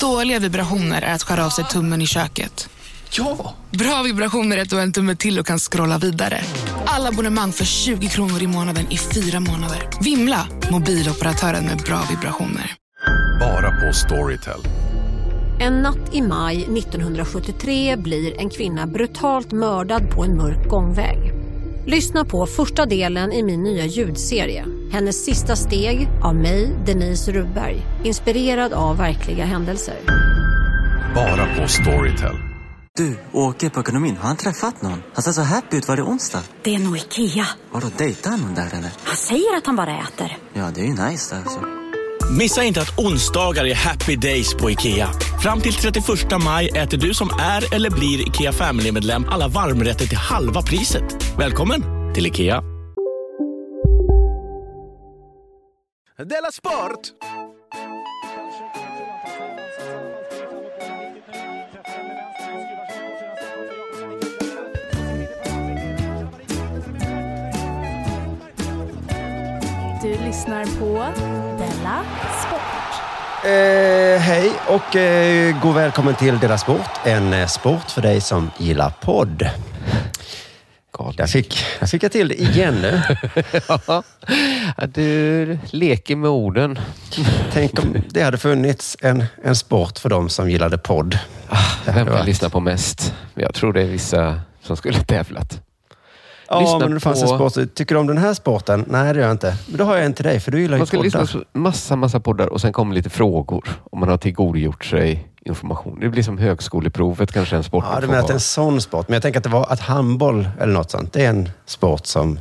Dåliga vibrationer är att skära av sig tummen i köket. Ja! Bra vibrationer är att du har en tumme till och kan scrolla vidare. Alla abonnemang för 20 kronor i månaden i fyra månader. Vimla! Mobiloperatören med bra vibrationer. Bara på Storytel. En natt i maj 1973 blir en kvinna brutalt mördad på en mörk gångväg. Lyssna på första delen i min nya ljudserie. Hennes sista steg av mig, Denise Rubberg. Inspirerad av verkliga händelser. Bara på Storytel. Du, åker på ekonomin. Har han träffat någon? Han ser så happy ut. Var det onsdag? Det är nog Ikea. Har du dejtat någon där eller? Han säger att han bara äter. Ja, det är ju nice där alltså. Missa inte att onsdagar är happy days på IKEA. Fram till 31 maj äter du som är eller blir IKEA Family-medlem alla varmrätter till halva priset. Välkommen till IKEA. Della Sport! Du lyssnar på Della Sport. Eh, hej och eh, god välkommen till Dela Sport. En eh, sport för dig som gillar podd. Där fick, där fick jag till det igen nu. Ja, du leker med orden. Tänk om det hade funnits en, en sport för dem som gillade podd. Hade Vem varit- lyssna på mest? Jag tror det är vissa som skulle tävlat. Ja, lyssna men det fanns en på- sport. Tycker du om den här sporten? Nej, det gör jag inte. Men då har jag en till dig, för du gillar ju Man ska lyssna poddar. på massa, massa poddar och sen kommer lite frågor. Om man har tillgodogjort sig information. Det blir som högskoleprovet kanske en sport. Ja, du menar att det är en sån sport. Men jag tänker att det var att handboll eller något sånt. Det är en sport som...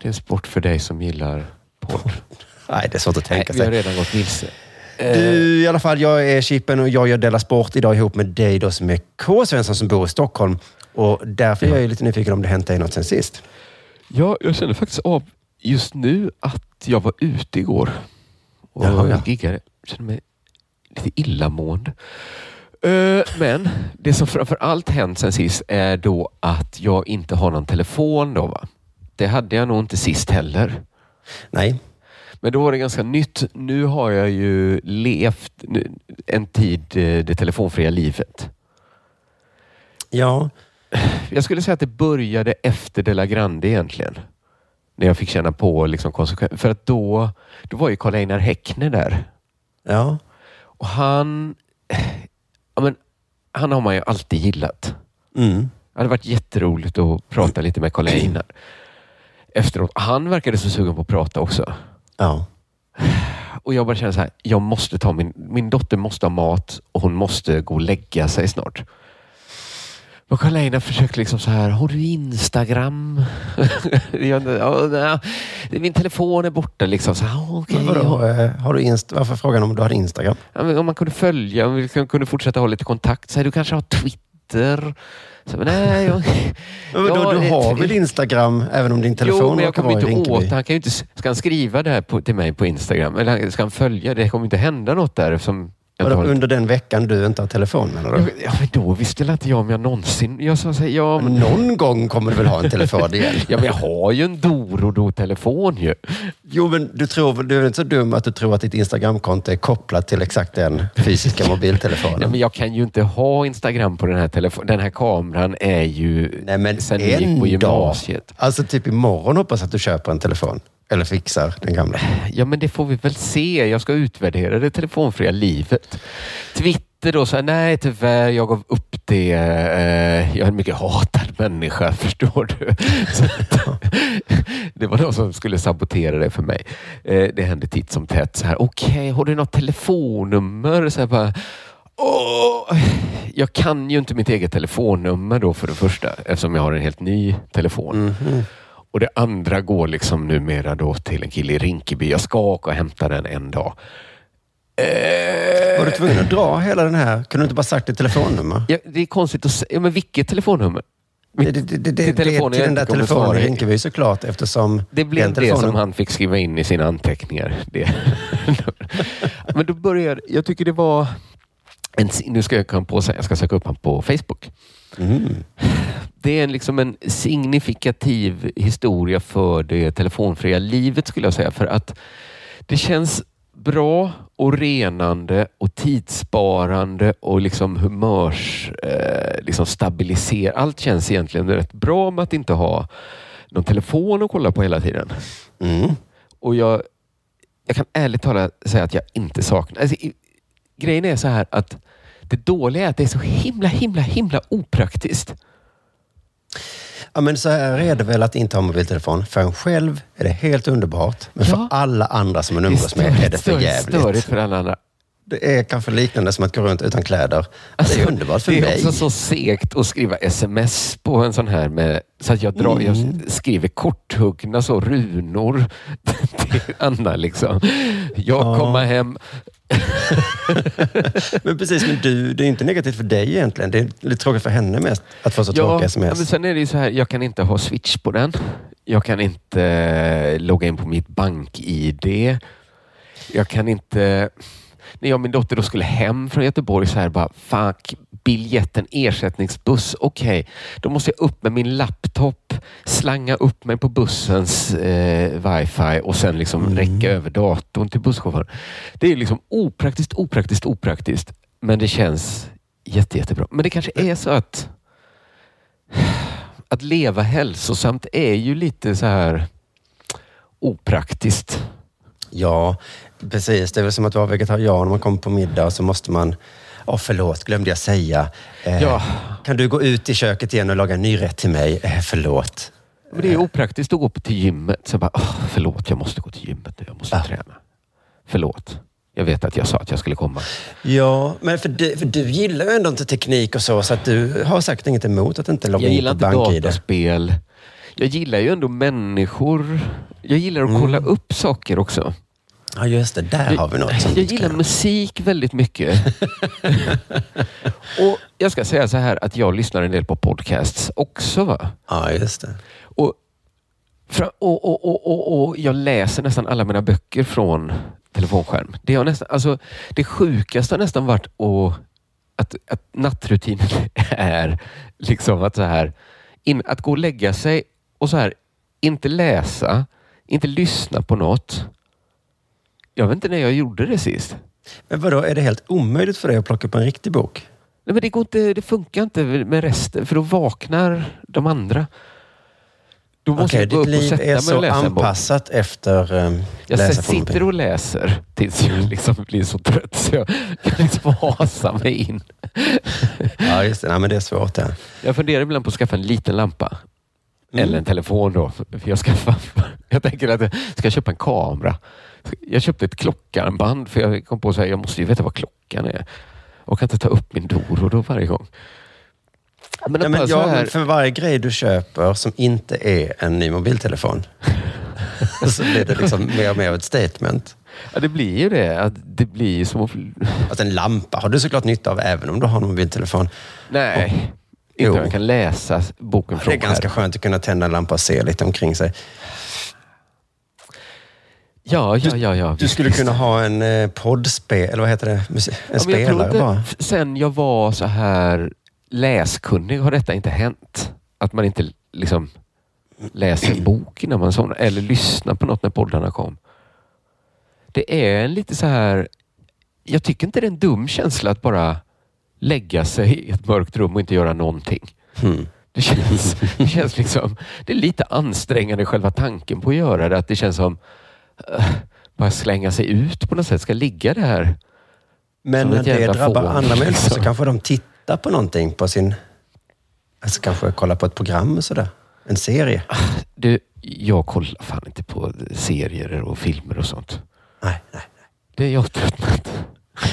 det är en sport för dig som gillar podd. Nej, det är svårt att tänka vi har sig. redan gått vilse. Du, i alla fall, jag är Chippen och jag gör Della Sport idag ihop med dig då som är K. Svensson som bor i Stockholm. Och därför är jag lite nyfiken om det hänt dig något sen sist. Ja, jag känner faktiskt av just nu att jag var ute igår och Jaha, ja. giggade. Jag känner mig lite illamående. Eh, Men det som framför allt hänt sen sist är då att jag inte har någon telefon. Då, va? Det hade jag nog inte sist heller. Nej. Men då var det ganska nytt. Nu har jag ju levt en tid eh, det telefonfria livet. Ja, Jag skulle säga att det började efter De La Grande egentligen. När jag fick känna på liksom konsekvenser. För att då, då var ju Karl Einar Häckner där. ja. Och han, ja men, han har man ju alltid gillat. Mm. Det hade varit jätteroligt att prata lite med Karl Einar. Efteråt. Han verkade så sugen på att prata också. Ja. Och jag bara känner så här, jag måste ta min, min dotter måste ha mat och hon måste gå och lägga sig snart. Men Karl Einar försökte liksom så här, har du Instagram? jag, min telefon är borta liksom. Så här, Men vadå, eh, har du inst- varför frågan om du hade Instagram? Ja, om man kunde följa, om vi kunde fortsätta ha lite kontakt. Så här, du kanske har Twitter? Så, men nej, jag, Men vadå, Ja, du har väl Instagram även om din telefon Jo, men jag kommer inte åt Han kan ju inte, ska han skriva det här på, till mig på Instagram? Eller ska han följa? Det kommer inte hända något där eftersom inte Vadå, under den veckan du inte har telefon menar du? Ja, men då visste väl inte jag om jag någonsin... Jag sa ja, Men någon gång kommer du väl ha en telefon igen? ja, men jag har ju en Doro-telefon ju. Jo, men du, tror, du är inte så dum att du tror att ditt Instagramkonto är kopplat till exakt den fysiska mobiltelefonen? Ja, men jag kan ju inte ha Instagram på den här telefonen. Den här kameran är ju Nej, men sen vi gick på en dag. gymnasiet. Alltså typ imorgon hoppas jag att du köper en telefon. Eller fixar den gamla. Ja, men det får vi väl se. Jag ska utvärdera det telefonfria livet. Twitter då, så här, nej tyvärr, jag gav upp det. Eh, jag är en mycket hatad människa, förstår du. Så, det var någon som skulle sabotera det för mig. Eh, det hände titt som tätt. Så här, Okej, har du något telefonnummer? Så här, bara, Åh, jag kan ju inte mitt eget telefonnummer då för det första, eftersom jag har en helt ny telefon. Och det andra går liksom numera då till en kille i Rinkeby. Jag ska åka och hämta den en dag. Var du tvungen att dra hela den här? Kunde du inte bara sagt ditt telefonnummer? Ja, det är konstigt att säga. Ja, men vilket telefonnummer? Det, det, det, det, Till telefonen till den där telefonen i. Rinkeby såklart eftersom Det blev den det telefonen- som han fick skriva in i sina anteckningar. Men då började, jag tycker det var, en, nu ska jag komma på jag ska söka upp honom på Facebook. Mm. Det är en, liksom en signifikativ historia för det telefonfria livet skulle jag säga. För att det känns bra och renande och tidssparande och liksom humörs eh, liksom stabiliser. Allt känns egentligen rätt bra med att inte ha någon telefon att kolla på hela tiden. Mm. Och jag, jag kan ärligt talat säga att jag inte saknar... Alltså, i- grejen är så här att det dåliga är att det är så himla, himla, himla opraktiskt. Ja, men så här är det väl att inte ha mobiltelefon. För en själv är det helt underbart. Men för Ja. alla andra som man umgås med är det för jävligt. störigt för alla andra. Det är kanske liknande som att gå runt utan kläder. det är underbart för Alltså, det är mig. också så segt att skriva sms på en sån här med, så att jag, drar, jag Mm. skriver korthuggna så runor till Anna liksom. Jag Ja. kommer hem. Men precis, men du, det är inte negativt för dig egentligen. Det är lite tråkigt för henne mest att få så tråkiga ja, sms. men sen är det ju så här, jag kan inte ha switch på den. Jag kan inte eh, logga in på mitt bank-id. Jag kan inte... När jag och min dotter då skulle hem från Göteborg så här bara, fuck, biljetten, ersättningsbuss, okej. Då måste jag upp med min laptop, slanga upp mig på bussens eh, wifi och sen liksom räcka över datorn till busschauffören. Det är liksom opraktiskt, opraktiskt, opraktiskt. Men det känns jätte, jättebra. Men det kanske är så att att leva hälsosamt är ju lite så här opraktiskt. Ja, precis. Det är väl som att vara vegetarian. Om man kommer på middag och så måste man... Åh, förlåt, glömde jag säga. Eh, Ja. Kan du gå ut i köket igen och laga en ny rätt till mig? Eh, förlåt. Men det är opraktiskt att gå till gymmet. Så jag bara, "Åh, förlåt, jag måste gå till gymmet nu. Jag måste Ah. träna. Förlåt. Jag vet att jag sa att jag skulle komma. Ja, men för du, för du gillar ju ändå inte teknik och så, så att du har säkert inget emot att inte logga Jag in gillar på inte BankID. dataspel. Jag gillar ju ändå människor. Jag gillar att kolla upp saker också. Ja, just det. Där har vi något. Som Jag gillar musik väldigt mycket. och Jag ska säga så här att jag lyssnar en del på podcasts också. Va? Ja, just det. Och, och, och, och, och, jag läser nästan alla mina böcker från telefonskärm. Det, har nästan, alltså, det sjukaste har nästan varit att, att, att nattrutinen är liksom att så här, in, att gå och lägga sig och så här, inte läsa, inte lyssna på något. Jag vet inte när jag gjorde det sist. Men vadå, är det helt omöjligt för dig att plocka upp en riktig bok? Nej, men det, går inte, det funkar inte med resten, för då vaknar de andra. Då måste Okej, jag gå ditt upp och liv sätta är mig och så läsa en bok. anpassat efter um, Jag sitter och läser tills jag liksom blir så trött så jag kan liksom hasa mig in. Ja, just det. Nej, men det är svårt. Ja. Jag funderar ibland på att skaffa en liten lampa. Mm. Eller en telefon då. För jag, skaffar, jag tänker att jag ska köpa en kamera. Jag köpte ett klockarmband för jag kom på att jag måste ju veta vad klockan är. Och kan inte ta upp min Doro då varje gång. Men, Ja, men, bara så ja, här, för varje grej du köper som inte är en ny mobiltelefon så blir det liksom mer och mer av ett statement. ja, det blir ju det. Att det blir ju som att... Alltså en lampa har du såklart nytta av även om du har en mobiltelefon. Nej. Jo. Inte om jag kan läsa boken Det från är ganska skärmen. skönt att kunna tända en lampa och se lite omkring sig. Ja, ja, ja. ja Du skulle kunna ha en eh, poddspel, eller vad heter det? En Ja, jag spelare bara. Sen jag var så här läskunnig har detta inte hänt. Att man inte liksom läser en bok innan man somnar eller lyssnar på något när poddarna kom. Det är en lite så här... Jag tycker inte det är en dum känsla att bara lägga sig i ett mörkt rum och inte göra någonting. Hmm. Det känns, det känns liksom... Det är lite ansträngande själva tanken på att göra det. Att det känns som... eh, bara slänga sig ut på något sätt. Ska ligga där. Men när det drabbar fån, andra människor så liksom. kanske de tittar på någonting på sin... Alltså kanske kolla på ett program och sådär. En serie. Du, jag kollar fan inte på serier och filmer och sånt. Nej, nej. Det är jag tröttnat.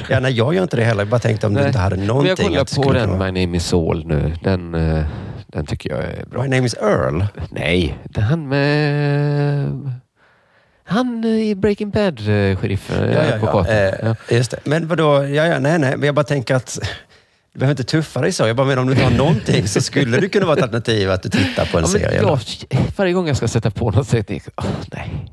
Ja, nej, jag gör inte det heller. Jag bara tänkte om du Nej. inte hade Men någonting. jag kollar på den kunna- My Name Is Saul nu. Den, eh, den tycker jag är bra. My name is Earl. Nej, han med... Han i Breaking Bad, eh, Ja, ja, ja. Eh, Just det. Men vadå? Ja, ja, nej, nej. Men jag bara tänker att du behöver inte tuffa dig så. Jag bara menar om du inte har någonting så skulle det kunna vara ett alternativ att du tittar på en Ja, serie. jag, varje gång jag ska sätta på något så tänker jag, åh, nej.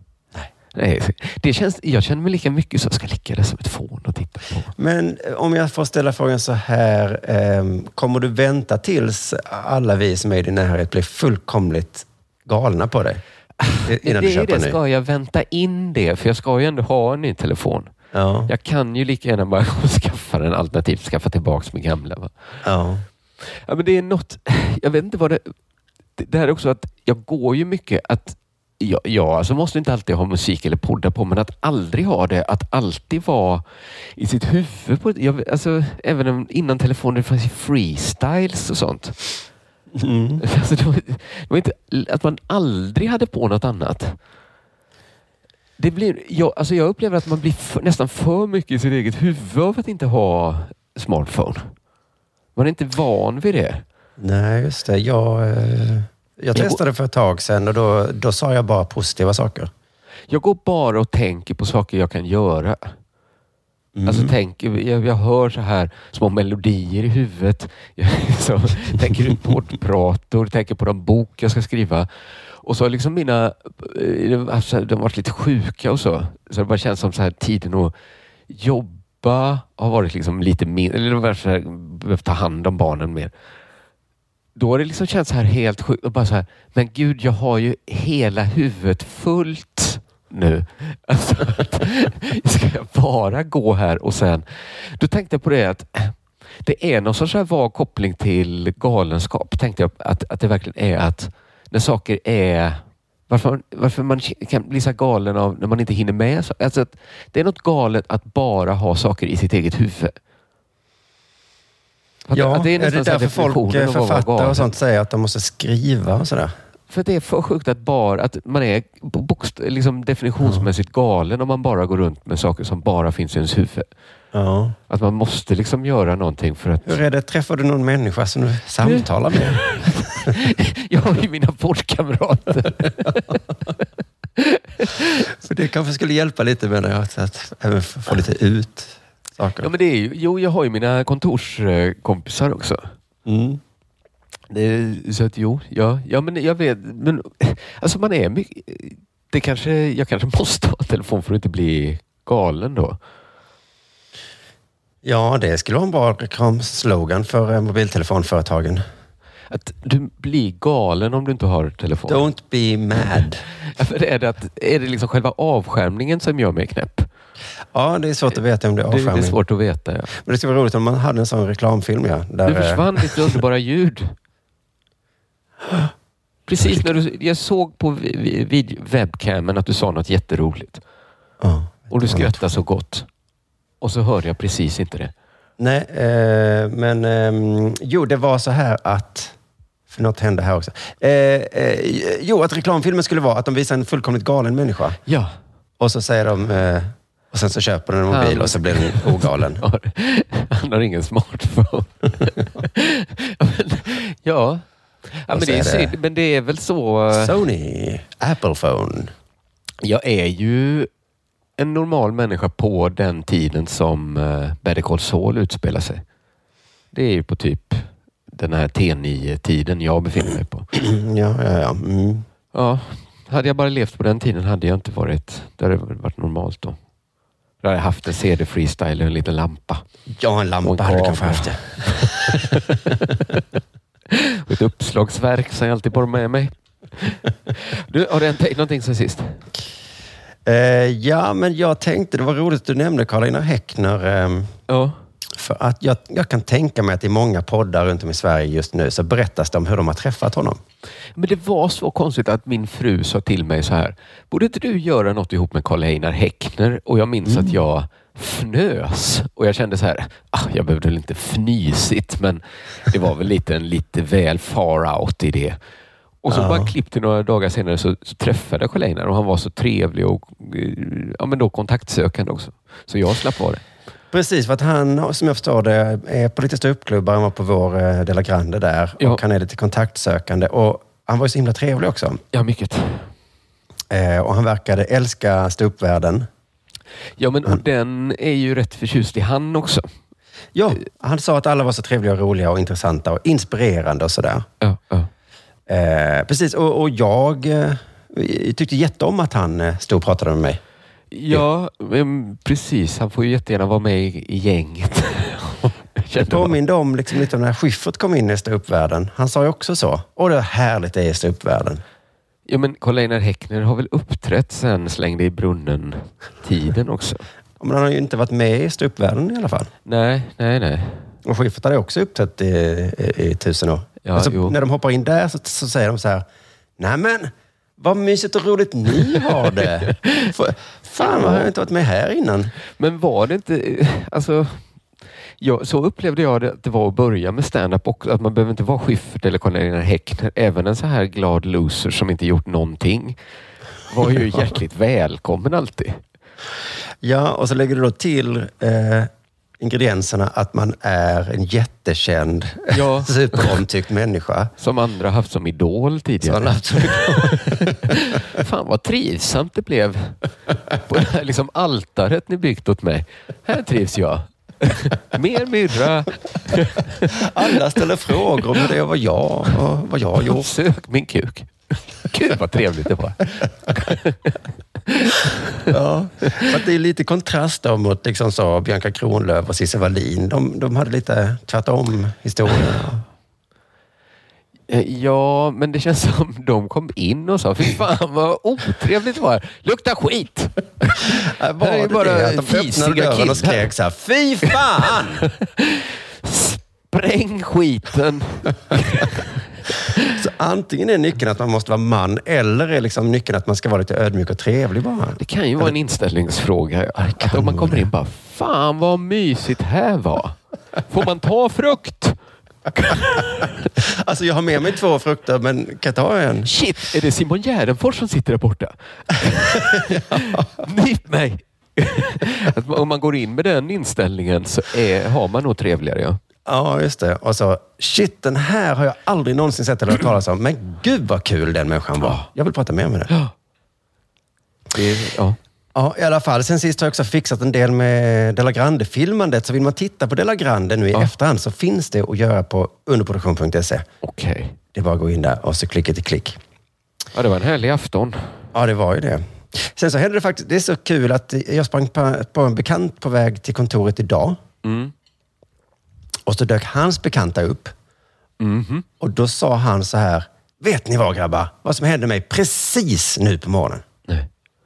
nej. Det känns, jag känner mig lika mycket så jag ska ligga där som ett fån och titta på. Men eh, om jag får ställa frågan så här. ehm, kommer du vänta tills alla vi som är i din närhet blir fullkomligt galna på dig? Innan det du köper det, en ny? ska jag vänta in det? För jag ska ju ändå ha en ny telefon. Ja. Jag kan ju lika gärna bara skaffa den alternativt skaffa tillbaka min gamla. Va? Ja. Ja, men det är något, jag vet inte vad det... Det här är också att jag går ju mycket att Ja, ja, alltså måste inte alltid ha musik eller poddar på, men att aldrig ha det, att alltid vara i sitt huvud. På, jag, alltså, även om- innan telefonen det fanns ju freestyles och sånt. Alltså, det, var, det var inte, att man aldrig hade på något annat. Det blir, jag, alltså jag upplever att man blir för, nästan för mycket i sitt eget huvud av att inte ha smartphone. Man är inte van vid det. Nej, just det. Jag, eh, jag testade för ett tag sedan och då, då sa jag bara positiva saker. Jag går bara och tänker på saker jag kan göra. Alltså tänk, jag, jag hör så här små melodier i huvudet. Jag så, tänker ut poddprator, tänker på den bok jag ska skriva. Och så har liksom mina, eh, de har varit lite sjuka och så. Så det bara känns som så här tiden att jobba har varit liksom lite mindre, eller det har behövt ta hand om barnen mer. Då har det liksom känts så här helt sjukt och bara så här, men gud jag har ju hela huvudet fullt nu. Alltså, ska jag bara gå här och sen... Då tänkte jag på det att det är någon sorts så här vag koppling till galenskap. Tänkte jag att, att det verkligen är att när saker är... Varför, man- varför man kan bli så galen av när man inte hinner med. så- Alltså att det är något galet att bara ha saker i sitt eget huvud. Att- Ja, att är det, nästan så här därför folk, författare och sånt säger att de måste skriva och sådär? För det är för sjukt att bara att man är bokst- liksom definitionsmässigt galen om man bara går runt med saker som bara finns i ens huvud. Ja. Att man måste liksom göra någonting för att... Hur är det? Träffar du någon människa som du samtalar med? Jag har ju mina poddkamrater. För det kanske skulle hjälpa lite menar jag, att även få lite ut saker. Ja, men det är ju, jo, jag har ju mina kontorskompisar också. Mm. Så att jo, ja, ja, men jag vet. Men, alltså man är mycket... Det kanske, jag kanske måste ha telefon för att inte bli galen då. Ja, det skulle vara en bra reklamslogan för eh, mobiltelefonföretagen. Att du blir galen om du inte har telefon. Don't be mad. Ja, är, det att, är det liksom själva avskärmningen som gör mig knäpp? Ja, det är svårt att veta om det är Det, det är avskärmning. svårt att veta. Ja. Men det skulle vara roligt om man hade en sån reklamfilm. Ja, där, eh, försvann ditt underbara ljud. Precis när du, jag såg på vid webcamen att du sa något jätteroligt. ja. Och du skrattade så gott. Och så hörde jag precis inte det. Nej, eh, men ehm, jo, det var så här att... För något hände här också. Eh, eh, jo, att reklamfilmen skulle vara att de visar en fullkomligt galen människa. Ja. Och så säger de... Eh, och sen så köper den en mobil Han- och så blir den ogalen. Han har ingen smartphone. ja, ja. men det är det-. Men det är väl så. Sony, Apple phone. Jag är ju en normal människa på den tiden som uh, Better Call Saul utspelar sig. Det är ju på typ den här T9-tiden jag befinner mig på. ja, ja, ja. Mm. Ja, hade jag bara levt på den tiden hade jag inte varit... Det hade varit normalt då. Då hade jag haft en CD-freestyle och en liten lampa. Ja, en Och lampa en hade du kanske haft det. Och ett uppslagsverk som jag alltid bara med mig. Du, har det hänt dig någonting sen sist? Eh, ja, men jag tänkte, det var roligt att du nämnde Karolina Häckner. ehm, Ja. För att jag, jag kan tänka mig att i många poddar runt om i Sverige just nu så berättas det om hur de har träffat honom. Men det var så konstigt att min fru sa till mig så här. Borde inte du göra något ihop med Karl Einar Häckner? Och jag minns att jag fnös. Och jag kände så här. Ah, jag behövde väl inte fnysigt, men det var väl lite en lite väl far out i det. Och så Ja. bara klipp till några dagar senare så, så träffade jag Karl Einar och han var så trevlig och eh, ja, men då kontaktsökande också. Så jag slapp vara det. Precis, för att han, som jag förstår det, är på lite ståuppklubbar. Han var på vår eh, Della Grande där Ja. och han är lite kontaktsökande. Och han var ju så himla trevlig också. Ja, mycket. Eh, och han verkade älska ståuppvärlden. Ja, men och den är ju rätt förtjust i han också. Ja, han sa att alla var så trevliga och roliga och intressanta och inspirerande och sådär. Ja, ja. Eh, precis, och, och jag eh, tyckte jätteom att han eh, stod och pratade med mig. Ja, men precis. Han får ju jättegärna vara med i, i gänget. Det Kände man. påminde om liksom lite om när Schyffert kom in i ståuppvärlden. Han sa ju också så. Åh, det är härligt det är i ståuppvärlden. Ja, men Karl-Einar Häckner har väl uppträtt sen slängde i brunnen-tiden också? Men han har ju inte varit med i ståuppvärlden i alla fall. Nej, nej, nej. Och Schyffert hade också uppträtt i, i, i tusen år. Ja, alltså, när de hoppar in där så, så säger de så här, nej men vad mysigt och roligt ni har det. Fan, vad har jag inte varit med här innan? Men var det inte... Alltså, ja, så upplevde jag att det var att börja med stand-up också. Att man behöver inte vara Schyffert eller Cornelia Häckner. Även en så här glad loser som inte gjort någonting var ju hjärtligt välkommen alltid. Ja, och så lägger du då till eh, ingredienserna att man är en jättekänd, Ja. superomtyckt människa. Som andra haft som idol tidigare. har haft så mycket- Fan vad trivsamt det blev på det här liksom altaret ni byggt åt mig. Här trivs jag. Mer myrra. Alla ställer frågor om det var jag och vad jag har gjort. Sök min kuk. Gud vad trevligt det var. Ja, för det är lite kontrast då mot liksom så Bianca Kronlöf och Cissi Wallin. De, de hade lite tvärtom historia. Eh, Ja, men det känns som de kom in och sa, fy fan vad otrevligt det var. Lukta skit! Var är det bara det? Att de öppnade dörren och skrek så här, fy fan! Spräng skiten! Så antingen är nyckeln att man måste vara man eller är liksom nyckeln att man ska vara lite ödmjuk och trevlig bara. Det kan ju vara en inställningsfråga. Att om man kommer in bara, fan vad mysigt här var. Får man ta frukt? Alltså jag har med mig två frukter, men kan jag ta en? Shit, är det Simon Gärdenfors som sitter där borta? Nyp mig! Att man- om man går in med den inställningen så är, har man nog trevligare. Ja. Ja, just det. Och så, shit, den här har jag aldrig någonsin sett eller hört talas om. Men gud vad kul den människan var. Jag vill prata mer med det. Det är, ja. Ja, i alla fall. Sen sist har jag också fixat en del med Della Grande-filmandet. Så vill man titta på Della Grande nu i efterhand så finns det att göra på underproduktion.se. Okej. Det är bara att gå in där och så klicka till klick. Ja, det var en härlig afton. Ja, det var ju det. Sen så hände det faktiskt, det är så kul att jag sprang på, en bekant på väg till kontoret idag. Mm. Och så dök hans bekanta upp. Mhm. Och då sa han så här, vet ni vad grabbar? Vad som hände mig precis nu på morgonen.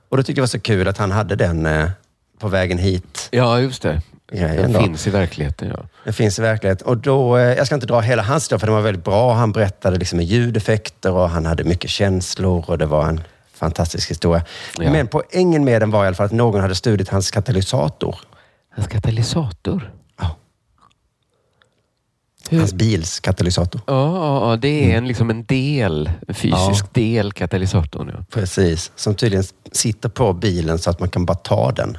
Och då tyckte jag det var så kul att han hade den eh, på vägen hit. Ja, just det. Grejen Den då. finns i verkligheten. Ja. Den finns i verklighet. Och då, eh, jag ska inte dra hela hans historia, för den var väldigt bra. Han berättade liksom med ljudeffekter och han hade mycket känslor och det var en fantastisk historia. Ja. Men poängen med den var i alla fall att någon hade stulit hans katalysator. Hans katalysator? Ja. Hur? Hans bils katalysator. Ja, ja, ja, det är en, liksom en del, en fysisk del, katalysatorn. Ja. Precis. Som tydligen sitter på bilen så att man kan bara ta den.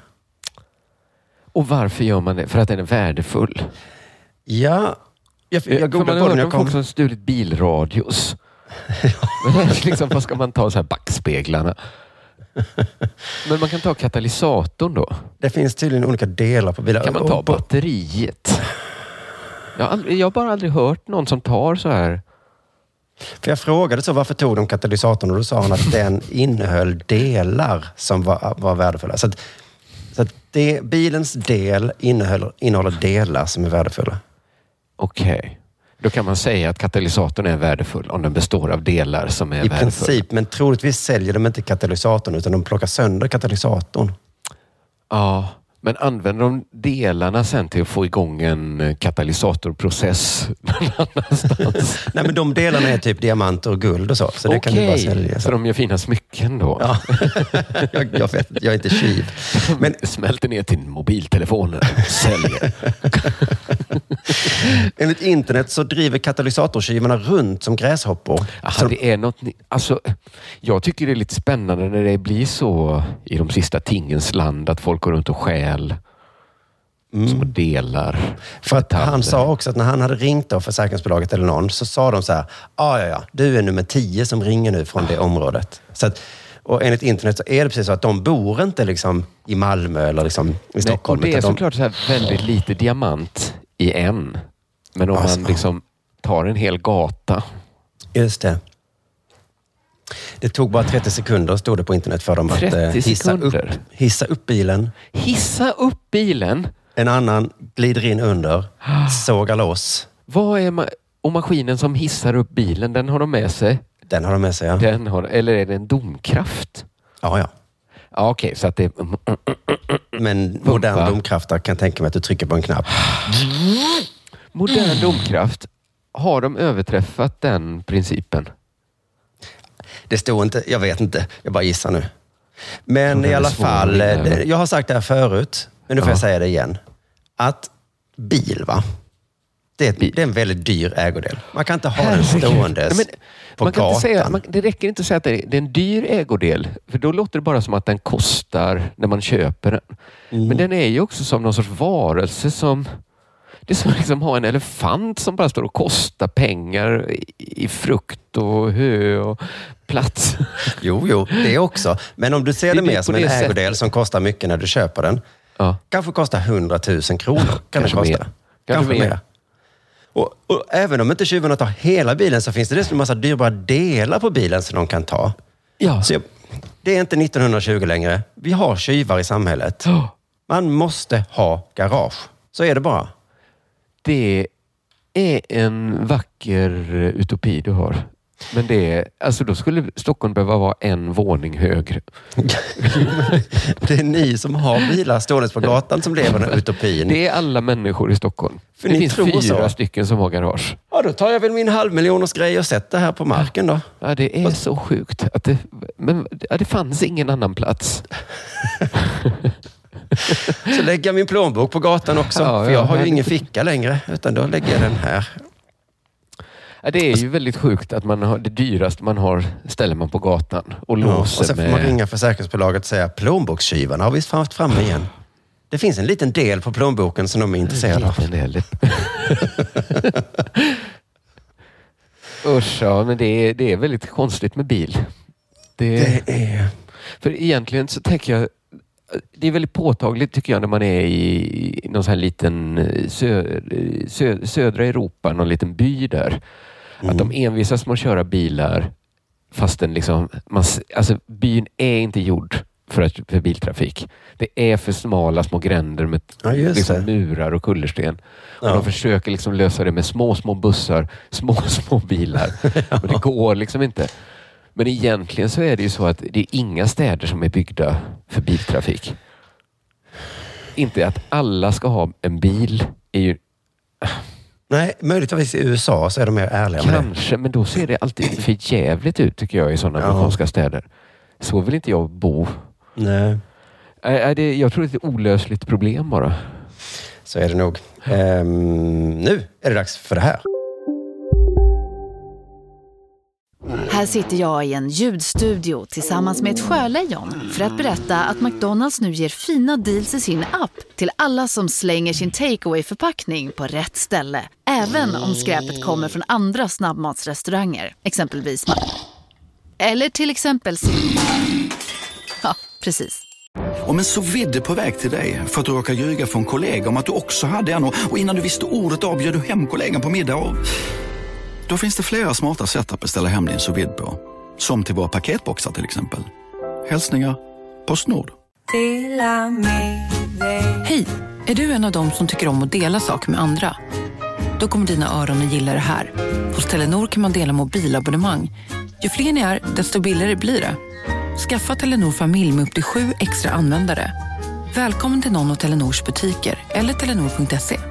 Och varför gör man det? För att den är värdefull. Ja, jag, Jag, man googlade på den. hört Jag folk kom, som stulit bilradios. Men liksom, vad ska man ta så här backspeglarna? Men man kan ta katalysatorn då. det finns tydligen olika delar på bilar. Kan man ta batteriet? Jag har, aldrig, jag har bara aldrig hört någon som tar så här. För jag frågade så varför tog de katalysatorn och då sa han att den innehöll delar som var, var värdefulla. Så att, så att det, bilens del innehåller, innehåller delar som är värdefulla. Okej. Då kan man säga att katalysatorn är värdefull om den består av delar som är I värdefulla. princip, men troligtvis säljer de inte katalysatorn utan de plockar sönder katalysatorn. Ja, men använder de delarna sen till att få igång en eh, katalysatorprocess någon annanstans? Nej, men de delarna är typ diamanter och guld och så. Så Okej, sälja. så de gör fina smycken då? Ja. jag, jag, vet, jag är inte tjuv. Men Smälter ner till mobiltelefonen och säljer. enligt internet så driver katalysatortjuvarna runt som gräshoppor. Aha, det är något, alltså, jag tycker det är lite spännande när det blir så i de sista tingens land att folk går runt och stjäl små delar. Mm. för att han sa också att när han hade ringt av försäkringsbolaget eller någon så sa de så här, "Ah, ja, ja, du är nummer tio som ringer nu från det området. Så att, och enligt internet så är det precis så att de bor inte liksom i Malmö eller liksom i Nej, och Stockholm. det är utan de, såklart så väldigt lite diamant i en. Men om Alltså. man liksom tar en hel gata. Just det. Det tog bara 30 sekunder, stod det på internet för dem, att 30 eh, hissa upp, hissa upp bilen. Hissa upp bilen. En annan glider in under, sågar loss. Vad är ma- och maskinen som hissar upp bilen, den har de med sig? Den har de med sig, ja. Den har, eller är det en domkraft? Ja, ja. Ja, Okej, så att det... Men modern domkraft kan tänka mig att du trycker på en knapp. Modern domkraft, har de överträffat den principen? Det står inte, jag vet inte, jag bara gissar nu. Men i alla fall, eh, jag har sagt det här förut, men nu får Ja. jag säga det igen. Att bil, va? Det är, det är en väldigt dyr ägodel. Man kan inte ha den ståendes Nej, på man kan gatan. inte säga, man, det räcker inte att säga att det är, det är en dyr ägodel, för då låter det bara som att den kostar när man köper den. Mm. Men den är ju också som någon sorts varelse som... Det är som att liksom ha en elefant som bara står och kostar pengar i, frukt och hö och plats. Jo, jo, det också. Men om du ser det, Det mer som en sättet. ägodel som kostar mycket när du köper den. Ja. Kanske kostar 100 000 kronor. Kan Kanske det kosta. mer. Kanske mer. Och, och även om inte tjuvarna tar hela bilen så finns det dessutom en massa dyrbara delar på bilen som de kan ta. Ja. Så jag, det är inte 1920 längre. Vi har tjuvar i samhället. Man måste ha garage. Så är det bara. Det är en vacker utopi du har. Men det är, alltså då skulle Stockholm behöva vara en våning högre. Det är ni som har bilar ståendes på gatan som lever den utopin. Det är alla människor i Stockholm. För det finns fyra så? stycken som har garage. Ja, då tar jag väl min halvmiljoners grej och sätter här på marken då. Ja, det är så sjukt. Att det, men ja, det fanns ingen annan plats. Så lägger jag min plånbok på gatan också. Ja, för ja, jag har ju ingen ficka längre. Utan då lägger jag den här. Ja, det är ju väldigt sjukt att man har, det dyraste man har ställer man på gatan och Ja, låser och sen får med... man ringa försäkringsbolaget och säga plånbokstjuvarna har vi haft framme igen. Det finns en liten del på plånboken som de är intresserade av. Liten del. Usch, ja, men det är, det är väldigt konstigt med bil. Det, Det är... För egentligen så tänker jag, det är väldigt påtagligt tycker jag när man är i någon sån här liten eh, sö, sö, södra Europa, någon liten by där. Att de envisas med att köra bilar fastän liksom, man, alltså, byn är inte gjord för, att, för biltrafik. Det är för smala små gränder med Ja, liksom, murar och kullersten. Ja. Och de försöker liksom lösa det med små, små bussar, små, små bilar. Men det går liksom inte. Men egentligen så är det ju så att det är inga städer som är byggda för biltrafik. Inte att alla ska ha en bil är ju Nej, möjligtvis i USA så är de mer ärliga med det. kanske, men då ser det alltid för jävligt ut tycker jag i sådana amerikanska städer. Så vill inte jag bo. Nej, är det, jag tror det är ett olösligt problem bara. så är det nog. Ehm, nu är det dags för det här. Här sitter jag i en ljudstudio tillsammans med ett sjölejon för att berätta att McDonalds nu ger fina deals i sin app till alla som slänger sin takeaway förpackning på rätt ställe. Även om skräpet kommer från andra snabbmatsrestauranger, exempelvis Eller till exempel Ja, precis. Om en så vidde på väg till dig för att du råkar ljuga från kollega om att du också hade en och och innan du visste ordet av bjöd du hem kollegan på middag och... Då finns det flera smarta sätt att beställa hem din sous på. Som till våra paketboxar till exempel. Hälsningar Postnord. Hej! Är du en av dem som tycker om att dela saker med andra? Då kommer dina öron att gilla det här. Hos Telenor kan man dela mobilabonnemang. Ju fler ni är, desto billigare blir det. Skaffa Telenor familj med upp till sju extra användare. Välkommen till någon av Telenors butiker eller telenor.se.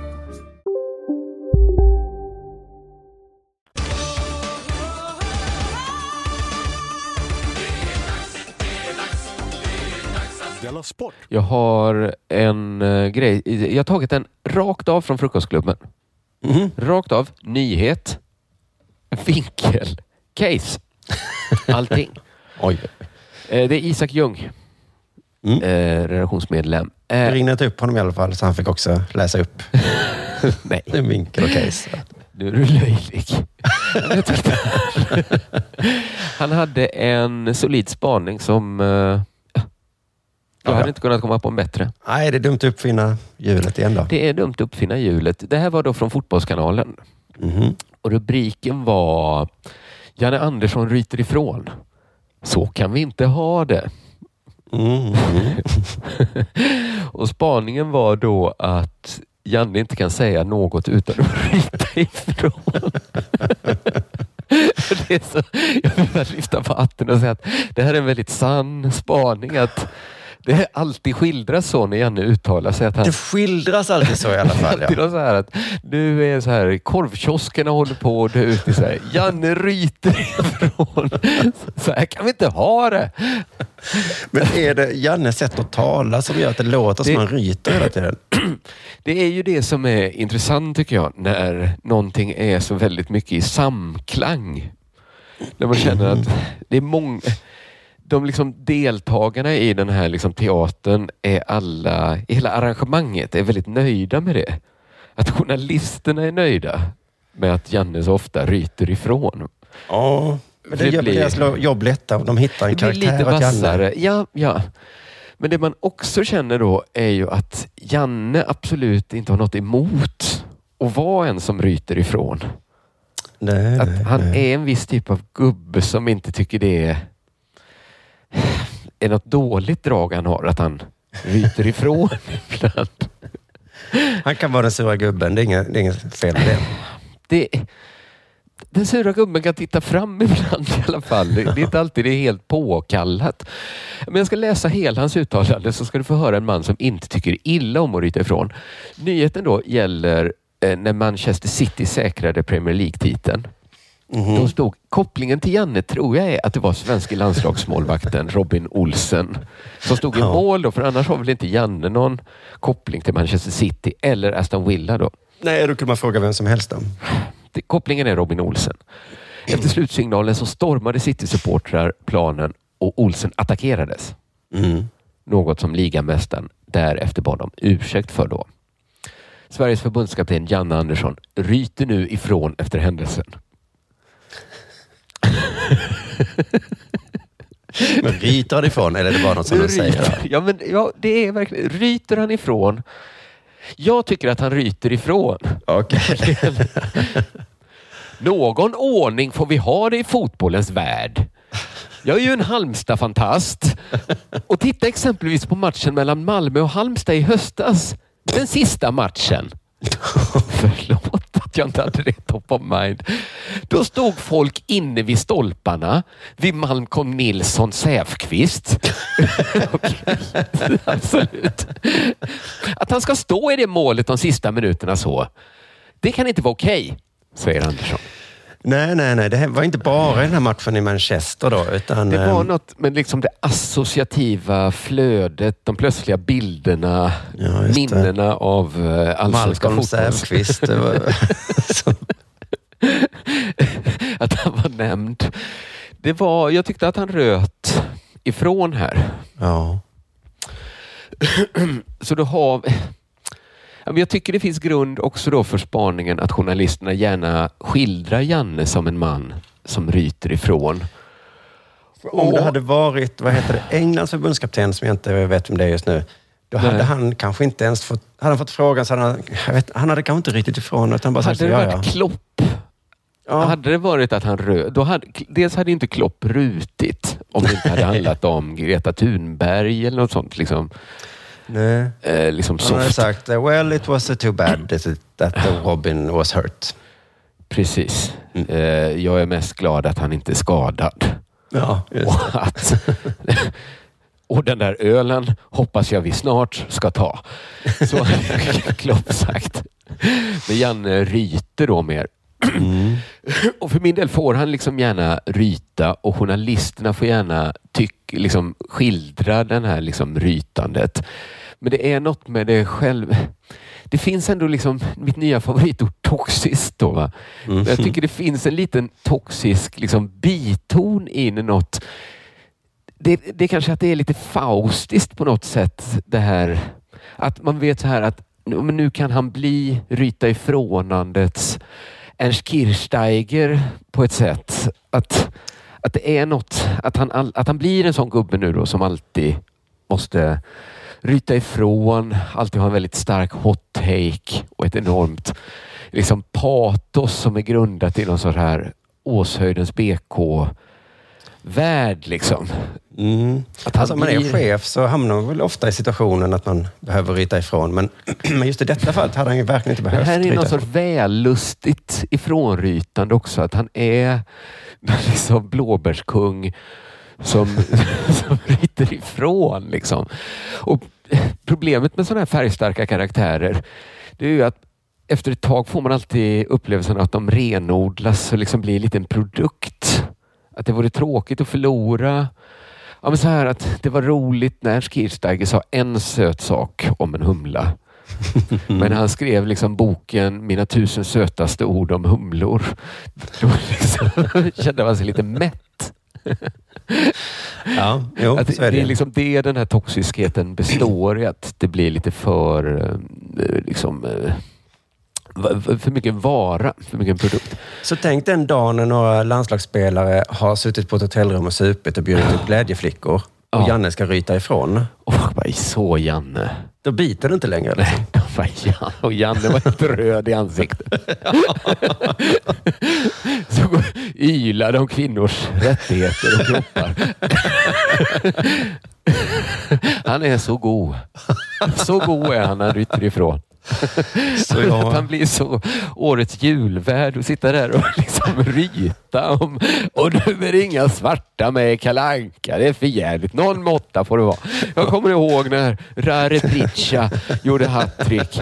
Della Sport. Jag har en eh, grej. Jag har tagit den rakt av från Frukostklubben. Rakt av. Nyhet. Vinkel. Case. Allting. Oj. Eh, Det är Isak Ljung. Mm. Eh, redaktionsmedlem. Eh, Jag ringde inte upp honom i alla fall så han fick också läsa upp nej, en vinkel och case. nu är du löjlig. Jag tyckte- Han hade en solid spaning som... eh, Jag Ja. hade inte kunnat komma på en bättre. Nej, det är dumt att uppfinna hjulet igen då. Det är dumt att uppfinna hjulet. Det här var då från Fotbollskanalen. Mhm. Och rubriken var Janne Andersson ryter ifrån. Så kan vi inte ha det. Mm. Och spaningen var då att Janne inte kan säga något utan att ryta ifrån. det är så, jag vill bara lyfta på hatten och säga att det här är en väldigt sann spaning. Att det alltid skildras så när Janne uttalar sig. Att han, Det skildras alltid så i alla fall. alltid Ja. något så här att nu är så här, korvkioskerna håller på att dö ut. i Så här, Janne ryter ifrån. Så här kan vi inte ha det. Men är det Jannes sätt att tala som gör att det låter som Det- han ryter hela tiden? Det är ju det som är intressant tycker jag, när någonting är så väldigt mycket i samklang. När man känner att det är många... De liksom deltagarna i den här liksom teatern är alla, i hela arrangemanget är väldigt nöjda med det. Att journalisterna är nöjda med att Janne så ofta ryter ifrån. Ja, men det, Det gör blir- deras jobb lättare om de hittar en Det blir karaktär lite åt Janne. vassare. Ja, ja. Men det man också känner då är ju att Janne absolut inte har något emot att vara en som ryter ifrån. Nej, Att nej, han nej. är en viss typ av gubbe som inte tycker det är, är något dåligt drag han har, att han ryter ifrån ibland. Han kan vara den sura gubben, det är inget, det är inget fel med det. Det, den sura gubben kan titta fram ibland i alla fall. Det, det är inte alltid det är helt påkallat. Men jag ska läsa hela hans uttalande så ska du få höra en man som inte tycker illa om att ryta ifrån. Nyheten då gäller eh, när Manchester City säkrade Premier League-titeln. Då stod kopplingen till Janne tror jag är att det var svenska landslagsmålvakten Robin Olsen som stod i Ja. mål då, för annars har väl inte Janne någon koppling till Manchester City eller Aston Villa då. Nej, då kunde man fråga vem som helst om. Det- Kopplingen är Robin Olsen. Efter slutsignalen så stormade City-supportrar planen och Olsen attackerades. Mm. Något som ligamästaren därefter bad om ursäkt för då. Sveriges förbundskapten Janne Andersson ryter nu ifrån efter händelsen. Men ryter han ifrån eller är det bara något som han säger? ja, men, ja, det är verkligen, ryter han ifrån? Jag tycker att han ryter ifrån. Okej. Någon ordning får vi ha det i fotbollens värld. Jag är ju en Halmstad-fantast. Och titta exempelvis på matchen mellan Malmö och Halmstad i höstas. Den sista matchen. Förlåt att jag inte hade det top of mind. Då stod folk inne vid stolparna vid Malcolm Nilsson Säfqvist. Absolut. Att han ska stå i det målet de sista minuterna så. Det kan inte vara okej, säger Andersson. Nej, nej, nej. Det var inte bara den här matchen i Manchester då, utan... Det var ehm, något med liksom det associativa flödet, de plötsliga bilderna, Ja, minnena av uh, allsvenska Malcolm fotbolls... Säfqvist. att han var nämnd. Det var, jag tyckte att han röt ifrån här. Ja. Så då har Jag tycker det finns grund också då för spaningen att journalisterna gärna skildrar Janne som en man som ryter ifrån. Om det hade varit, vad heter det, Englands förbundskapten, som jag inte vet om det är just nu, då hade Nej. han kanske inte ens fått... Hade han fått frågan så hade han... Vet, han hade kanske inte rytit ifrån, utan bara sagt Hade det ja, varit ja. Klopp, ja. hade det varit att han röt, då hade, dels hade inte Klopp rutit om det inte hade handlat om Greta Thunberg eller något sånt. Liksom, Nej. eh, liksom Han hade soft. sagt, well it was too bad that, the Robin was hurt. Precis. Mm. Eh, jag är mest glad att han inte är skadad. Ja, Och, att, och den där ölen hoppas jag vi snart ska ta. Så har Klopp sagt. Men Janne ryter då mer. Och för min del får han liksom gärna ryta och journalisterna får gärna tyck, liksom skildra den här liksom rytandet. Men det är något med det själv. Det finns ändå liksom mitt nya favoritord toxiskt. Då, va? Men Jag tycker det finns en liten toxisk liksom, biton in i något. Det, det är kanske att det är lite faustiskt på något sätt. Det här att man vet så här att nu- kan han bli ryta ifrånandets Ernst Kirchsteiger på ett sätt. Att, att det är något, att han, att han blir en sån gubbe nu då som alltid måste ryta ifrån, alltid ha en väldigt stark hot take och ett enormt liksom patos som är grundat i någon sån här Åshöjdens BK värld liksom. Mm. Att Alltså, man är chef så hamnar man väl ofta i situationen att man behöver ryta ifrån. Men, men just i detta fallet hade han ju verkligen inte behövt här är något sorts vällustigt ifrånrytande också. Att han är liksom blåbärskung som, som ryter ifrån. Liksom. Och problemet med sådana här färgstarka karaktärer det är ju att efter ett tag får man alltid upplevelsen att de renodlas och liksom blir en liten produkt. Att det vore tråkigt att förlora. Ja, men så här att det var roligt när Kirchsteiger sa en söt sak om en humla. Men han skrev liksom boken Mina tusen sötaste ord om humlor. Då liksom kände man sig lite mätt. Ja, jo, att det, så är det. det är liksom det den här toxiskheten består i. Att det blir lite för eh, liksom, eh, för mycket vara, för mycket produkt. Så tänk den dagen när några landslagsspelare har suttit på ett hotellrum och supit och bjudit upp glädjeflickor och Ja. Janne ska ryta ifrån. Och bara, så Janne. Då biter det inte längre. Liksom. De bara, ja. Och Janne var helt röd i ansiktet. Så ylade om kvinnors rättigheter och kroppar. Han är så god. Så god är han när han ryter ifrån. Så jag- Att han blir så årets julvärd och sitta där och liksom ryta om och nu är det inga svarta med kalanka. Det är för jävligt. Någon måtta får det vara. Jag kommer ihåg när Rare Pritcha gjorde hattrick.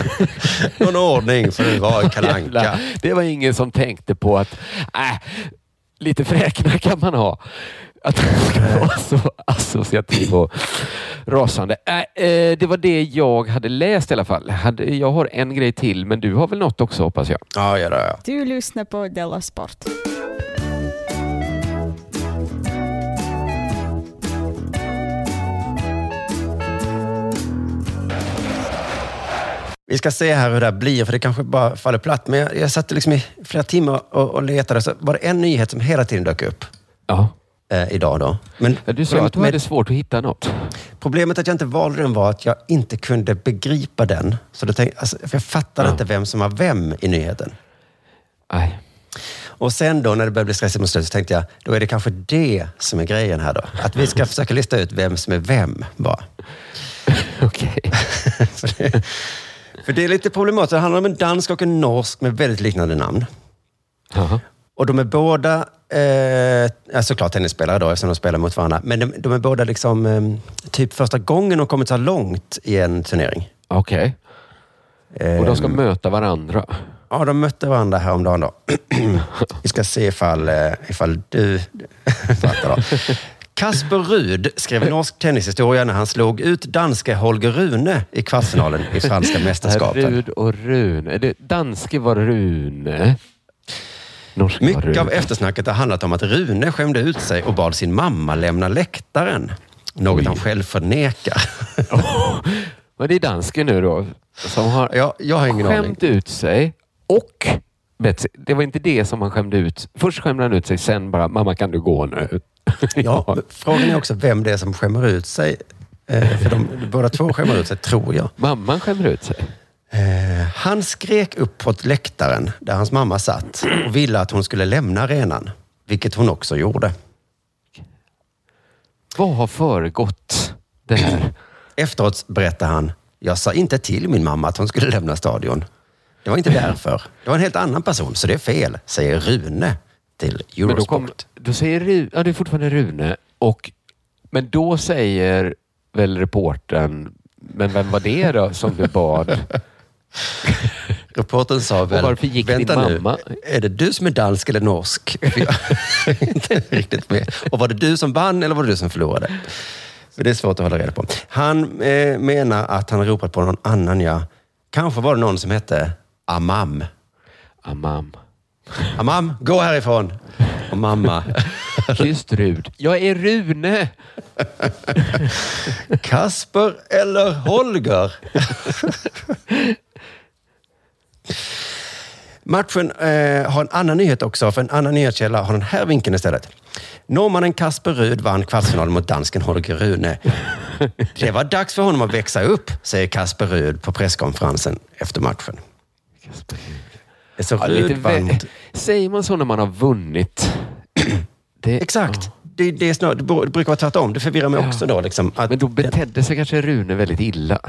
Någon ordning får det vara i Kalle Anka. Jävlar. Det var ingen som tänkte på att äh, lite fräknar kan man ha. Att han ska vara så associativ och rasande. Äh, eh, det var det jag hade läst i alla fall. Hade, jag har en grej till, men du har väl något också hoppas jag? Ja, ja, ja. Du lyssnar på Della Sport. Vi ska se här hur det här blir, för det kanske bara faller platt. Men jag, jag satt liksom i flera timmar och, och letade, så var det en nyhet som hela tiden dök upp. Ja. Eh, idag då. Men Du sa att du hade svårt att hitta något. Problemet att jag inte valde den var att jag inte kunde begripa den. Så då tänkte, alltså, jag fattade inte vem som var vem i nyheten. Nej. Och sen då när det började bli stressigt mot slutet så tänkte jag, då är det kanske det som är grejen här då. Att vi ska försöka lista ut vem som är vem bara. Okej. för, det, för det är lite problematiskt. Det handlar om en dansk och en norsk med väldigt liknande namn. Jaha. Och de är båda, eh, såklart tennisspelare då eftersom de spelar mot varandra. Men de, de är båda liksom, eh, typ första gången de kommit så här långt i en turnering. Okej. Och de ska Ehm, möta varandra. Ja, de mötte varandra häromdagen då. Vi ska se ifall, eh, ifall du fattar då. Kasper Rud skrev norsk tennishistoria när han slog ut danske Holger Rune i kvartsfinalen i franska mästerskapet. Rud och Rune. Danske var Rune. Norske var Mycket av Rune. eftersnacket har handlat om att Rune skämde ut sig och bad sin mamma lämna läktaren. Något han själv förnekar. Men det är dansken nu då som har Ja, jag har ingen aning. skämt ut sig och det var inte det som han skämde ut. Först skämde han ut sig, sen bara mamma kan du gå nu? Ja, Frågan är också vem det är som skämmer ut sig. Eh, För de, båda två skämmer ut sig, tror jag. Mamman skämmer ut sig. Eh, Han skrek upp på läktaren där hans mamma satt och ville att hon skulle lämna arenan. Vilket hon också gjorde. Vad har föregått det här? Efteråt berättade han, jag sa inte till min mamma att hon skulle lämna stadion. Det var inte därför. Det var en helt annan person, så det är fel, säger Rune till Men då, Eurosport. kom, då säger Rune, ja det är fortfarande Rune, och, men då säger väl reportern, men vem var det då som du bad? Reportern sa väl, varför gick din vänta nu, mamma?" är det du som är dansk eller norsk? Jag är inte riktigt med. Och var det du som vann eller var det du som förlorade? För det är svårt att hålla reda på. Han eh, menar att han har ropat på någon annan, ja. Kanske var det någon som hette Amam. Amam. Amam, gå härifrån! Och mamma, Tyst Rud. Jag är Rune! Kasper eller Holger? Matchen eh, har en annan nyhet också, för en annan nyhetskälla har den här vinkeln istället. Norrmannen Kasper Rud vann kvartsfinalen mot dansken Holger Rune. Det var dags för honom att växa upp, säger Kasper Rud på presskonferensen efter matchen. Så Ja, Rud vann mot... Säger man så när man har vunnit? Exakt. Det, det, är snar, det br- det brukar vara tvärtom. Det förvirrar mig också då. Liksom, att Men då betedde sig kanske Rune väldigt illa.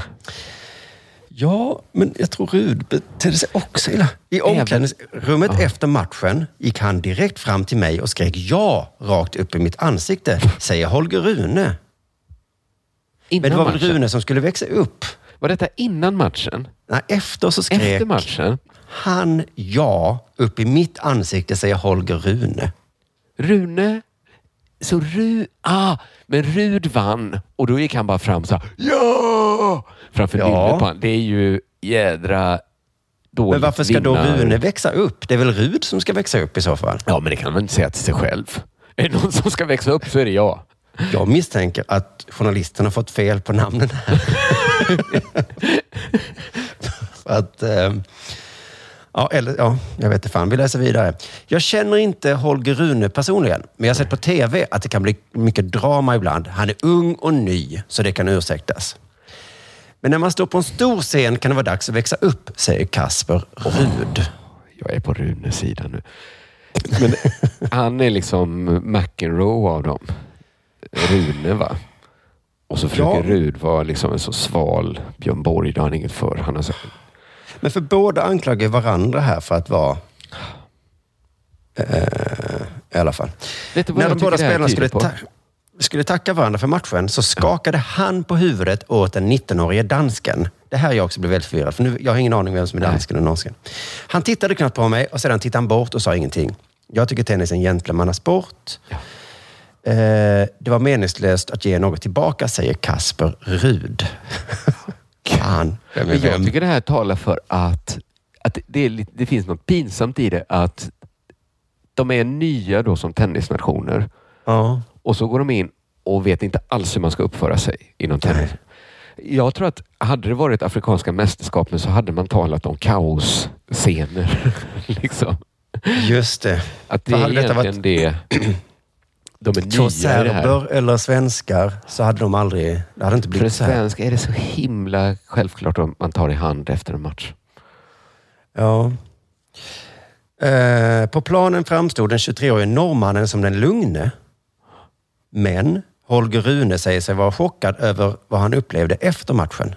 Ja, men jag tror Rud betedde sig också illa. I omklädningsrummet efter matchen gick han direkt fram till mig och skrek ja rakt upp i mitt ansikte, säger Holger Rune. Innan men det var väl matchen? Rune som skulle växa upp? Var detta innan matchen? Nej, efter så skrek Efter matchen? han ja upp i mitt ansikte, säger Holger Rune. Rune... Så Ru... Ah, men Rud vann och då gick han bara fram så här, ja! Framför Ja. han. Det är ju jädra dåligt Men varför ska då Rune växa upp? Det är väl Rud som ska växa upp i så fall? Ja, men det kan man inte säga till sig själv. Är det någon som ska växa upp så är det jag. Jag misstänker att journalisten har fått fel på namnen här. Att, eh, ja, eller, ja, jag vet inte fan. Vi läser vidare. Jag känner inte Holger Rune personligen, men jag har sett på TV att det kan bli mycket drama ibland. Han är ung och ny, så det kan ursäktas. Men när man står på en stor scen kan det vara dags att växa upp, säger Kasper Rud. Jag är på Runes sida nu. Men han är liksom McEnroe av dem. Rune va? Och så försöker Ja. Rud vara liksom en så sval Björn Borg. Det har han inget för. Han har så... Men för båda anklagar varandra här för att vara... Eh, I alla fall. Vet du vad När de båda spelarna skulle, på? Skulle tacka varandra för matchen så skakade han på huvudet åt den 19-årige dansken. Det här jag också blev väldigt förvirrad, för nu, jag har ingen aning vem som är dansken och norsken. Han tittade knappt på mig och sedan tittade han bort och sa ingenting. Jag tycker tennis är en gentlemannasport. Eh, det var meningslöst att ge något tillbaka, säger Kasper Rud. Fan, är Men jag tycker det här talar för att, att det, lite- det finns något pinsamt i det. Att de är nya då som tennisnationer. Ja. Och så går de in och vet inte alls hur man ska uppföra sig inom tennis. Jag tror att hade det varit afrikanska mästerskapen så hade man talat om kaosscener. liksom. Just det. Att det För är egentligen det. De är nya serber eller svenskar så hade de aldrig... Det hade inte För en blivit så här. svensk är det så himla självklart om man tar i hand efter en match. Ja. Eh, på planen framstod den 23-årige norrmannen som den lugne. Men Holger Rune säger sig vara chockad över vad han upplevde efter matchen.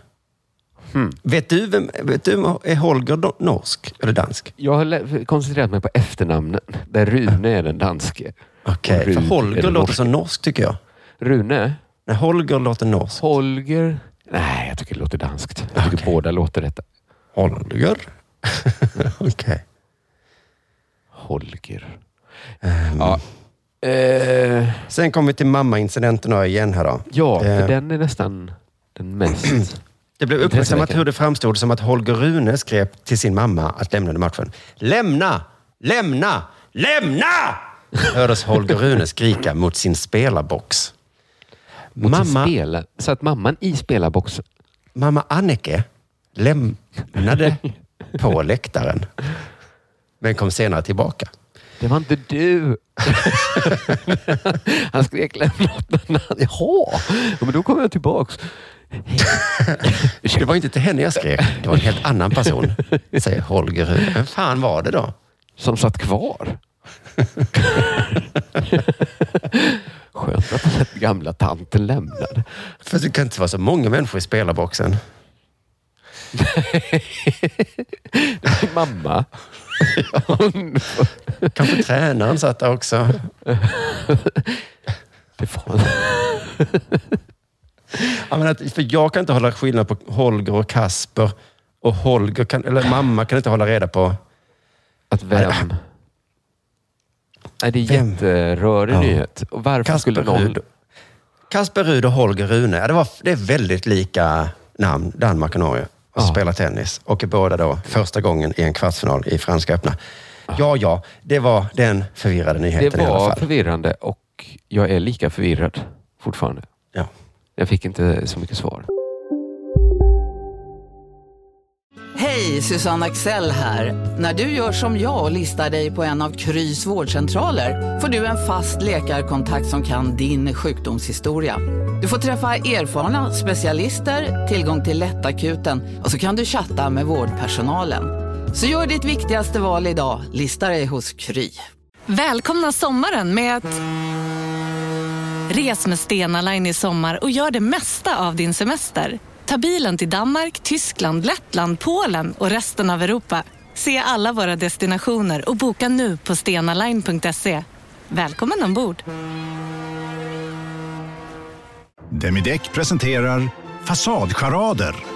Hmm. Vet du, vem, vet du, är Holger norsk eller dansk? Jag har koncentrerat mig på efternamnen. Där Rune är den danske. Okej, Och för Holger låter så norsk tycker jag. Rune? Nej, Holger låter norsk. Holger? Nej, jag tycker det låter danskt. Jag tycker båda låter rätt. Holger? Okej. Holger. Ehm. Ja. Eh, Sen kommer vi till mamma-incidenten igen här då. ja, för Eh, den är nästan den mest... Det blev uppmärksammat hur det framstod som att Holger Rune skrev till sin mamma att lämna matchen. Lämna! Lämna! Lämna! Hördes Holger Rune skrika mot sin spelarbox. Mot Mamma, spela, så att mamman i spelarboxen... mamma Annike lämnade på läktaren. Men kom senare tillbaka. Det var inte du! Han skrek lämna åt annan. Jaha, ja, men då kommer jag tillbaks. Det var inte till henne jag skrek. Det var en helt annan person, säger Holger. Vem fan var det då? Som satt kvar. Skönt att den gamla tanten lämnade. För det kan inte vara så många människor i spelarboxen. Det var mamma. Hon- Kanske tränaren satt där också. Jag, menar, för jag kan inte hålla skillnad på Holger och Kasper. Och Holger kan, eller mamma kan inte hålla reda på... Att vem? Nej, det är Vem? jätterörig Ja. nyhet. Och varför Kasper skulle någon... Rud. Kasper Rud och Holger Rune. Ja, Det, var, det är väldigt lika namn, Danmark och Norge. Och Ja. spelar tennis. Och är båda då första gången i en kvartsfinal i Franska öppna. Ja, ja, det var den förvirrade Det nyheten i alla var fall. förvirrande och jag är lika förvirrad fortfarande. Ja. Jag fick inte så mycket svar. Hej, Susanne Axel här. När du gör som jag och listar dig på en av Krys vårdcentraler får du en fast läkarkontakt som kan din sjukdomshistoria. Du får träffa erfarna specialister, tillgång till lättakuten och så kan du chatta med vårdpersonalen. Så gör ditt viktigaste val idag, lista dig hos Kry. Välkomna sommaren med att... Res med Stena Line i sommar och gör det mesta av din semester. Ta bilen till Danmark, Tyskland, Lettland, Polen och resten av Europa. Se alla våra destinationer och boka nu på stenaline.se. Välkommen ombord! Demideck presenterar Fasadcharader.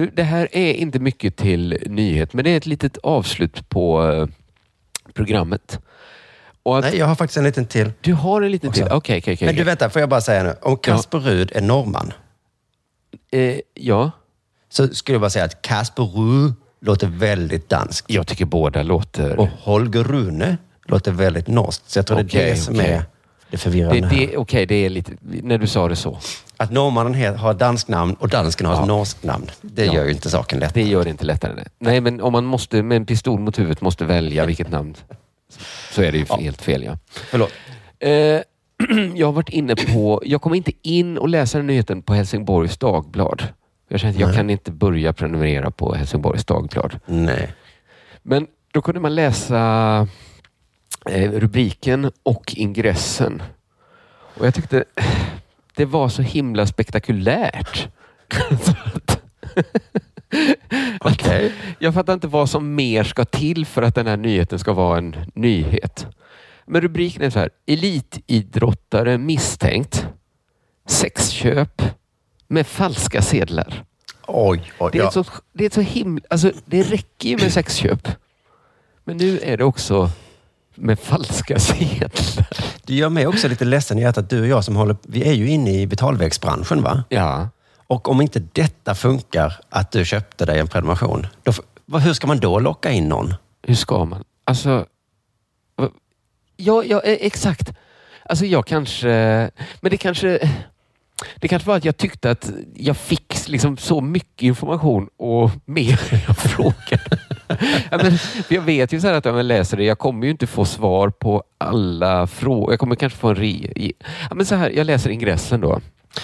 Du, det här är inte mycket till nyhet, men det är ett litet avslut på eh, programmet. Och att, Nej, jag har faktiskt en liten till. Du har en liten också. till? Okej, okej, okej. Men du vänta, får jag bara säga nu. Om Kasper Rud är norrman. Eh, ja. Så skulle jag bara säga att Kasper Rud låter väldigt danskt. Jag tycker båda låter... Och Holger Rune låter väldigt norskt. Så jag tror det är det som är det Det, förvirrande här. det, Okej, det är lite... När du sa det så. Att norrmannen har danskt namn och dansken har Ja. ett norskt namn. Det Ja. gör ju inte saken lätt. Det gör det inte lättare. Nej, men om man måste med en pistol mot huvudet måste välja vilket namn så är det ju helt fel. Ja. Förlåt. Eh, jag har varit inne på... Jag kommer inte in och läsa den nyheten på Helsingborgs Dagblad. Jag känner att jag Nej. kan inte börja prenumerera på Helsingborgs Dagblad. Nej. Men då kunde man läsa eh, rubriken och ingressen. Och jag tyckte det var så himla spektakulärt. Okej. Jag fattar inte vad som mer ska till för att den här nyheten ska vara en nyhet. Men rubriken är så här. Elitidrottare misstänkt. Sexköp med falska sedlar. Oj, oj, Det är, ja. så, det är så himla... Alltså, det räcker ju med sexköp. Men nu är det också med falska sedlar. Det gör mig också lite ledsen i hjärtat. Du och jag som håller... Vi är ju inne i betalvägsbranschen, va? Ja. Och om inte detta funkar, att du köpte dig en prenumeration, då, vad- hur ska man då locka in någon? Hur ska man? Alltså... Ja, ja eh, exakt. Alltså jag kanske... Men det kanske... Det kanske var att jag tyckte att jag fick liksom så mycket information och mer än jag frågade. Ja, men, jag vet ju så här att om jag läser det, jag kommer ju inte få svar på alla frågor. Jag kommer kanske få en re... Ja, men så här, jag läser ingressen då.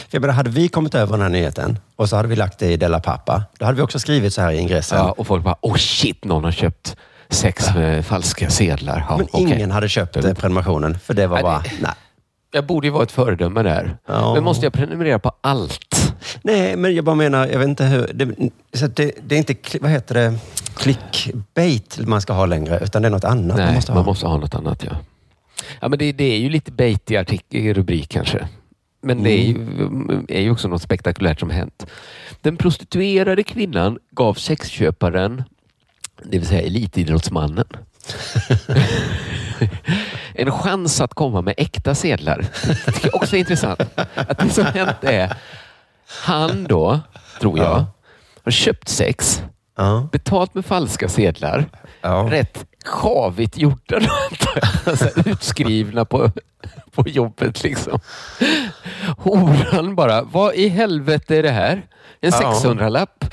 För menar, hade vi kommit över den här nyheten och så hade vi lagt det i Della Pappa, då hade vi också skrivit så här i ingressen. Ja, och folk bara, oh shit, någon har köpt sex med falska sedlar. Ja, Men okej. ingen hade köpt eh, prenumerationen, för det var bara, nej. Jag borde ju vara ett föredöme där. Ja. Men måste jag prenumerera på allt? Nej, men jag bara menar, jag vet inte hur... Det, så det, det är inte, vad heter det, clickbait man ska ha längre, utan det är något annat Nej, man måste ha. man måste ha något annat ja. Ja, men det, det är ju lite bait i artikel, rubrik kanske. Men det är ju, är ju också något spektakulärt som hänt. Den prostituerade kvinnan gav sexköparen, det vill säga elitidrottsmannen, en chans att komma med äkta sedlar. Det jag också är intressant. Att det som hänt är, han då, tror jag, Ja. har köpt sex, Ja. betalt med falska sedlar, Ja. rätt sjavigt gjorda alltså, utskrivna på, på jobbet liksom. Horan bara, vad i helvete är det här? En Ja. 600-lapp?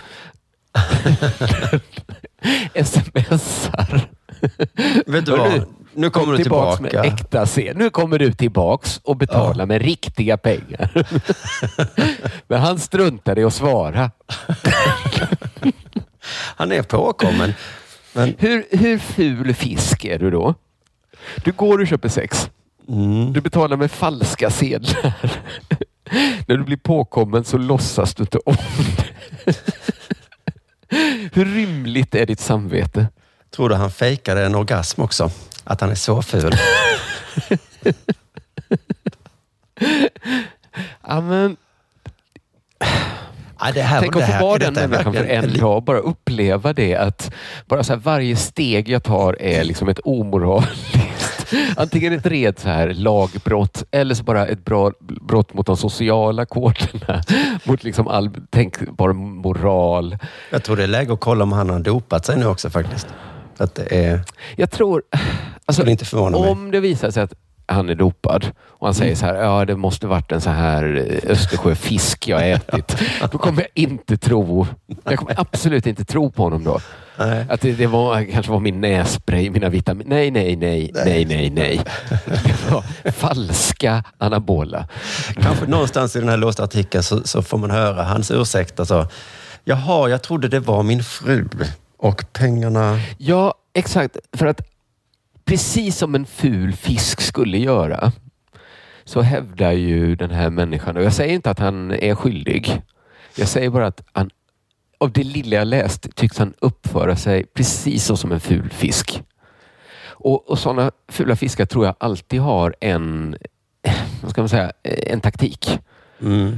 Smsar. Vet du vad? Nu kommer kom du tillbaks tillbaka. Med äkta se. Nu kommer du tillbaks och betalar med riktiga pengar. Men han struntade i att svara. Han är påkommen. Men, Hur, hur ful fisk är du då? Du går och köper sex. mm, Du betalar med falska sedlar. När du blir påkommen så låtsas du inte om det. Hur rymligt är ditt samvete? tror du han fejkade en orgasm också? Att han är så ful? Ja, men, Ja, det här, tänk att få vara den människan för en dag. Bara uppleva det att bara så här, varje steg jag tar är liksom ett omoraliskt. Antingen ett rent så här lagbrott eller så bara ett bra brott mot de sociala koderna. Mot liksom all tänkbar moral. Jag tror det är läge att kolla om han har dopat sig nu också faktiskt. Att det är... Jag tror... Alltså, Skulle inte förvåna mig. om det visar sig att han är dopad. Och han säger så här, ja det måste varit en så här eh, Östersjöfisk jag har ätit. Då kommer jag inte tro, jag kommer absolut inte tro på honom då. Att det, det var, kanske var min nässpray, mina vitaminer. Nej, nej, nej, nej, nej, nej. Det var falska anabola. Kanske någonstans i den här låsta artikeln så, så får man höra hans ursäkt. Alltså, Jaha, jag trodde det var min fru och pengarna... Ja, exakt. För att precis som en ful fisk skulle göra så hävdar ju den här människan, och jag säger inte att han är skyldig. Jag säger bara att han, av det lilla jag läst tycks han uppföra sig precis som en ful fisk. Och, och sådana fula fiskar tror jag alltid har en, vad ska man säga, en taktik.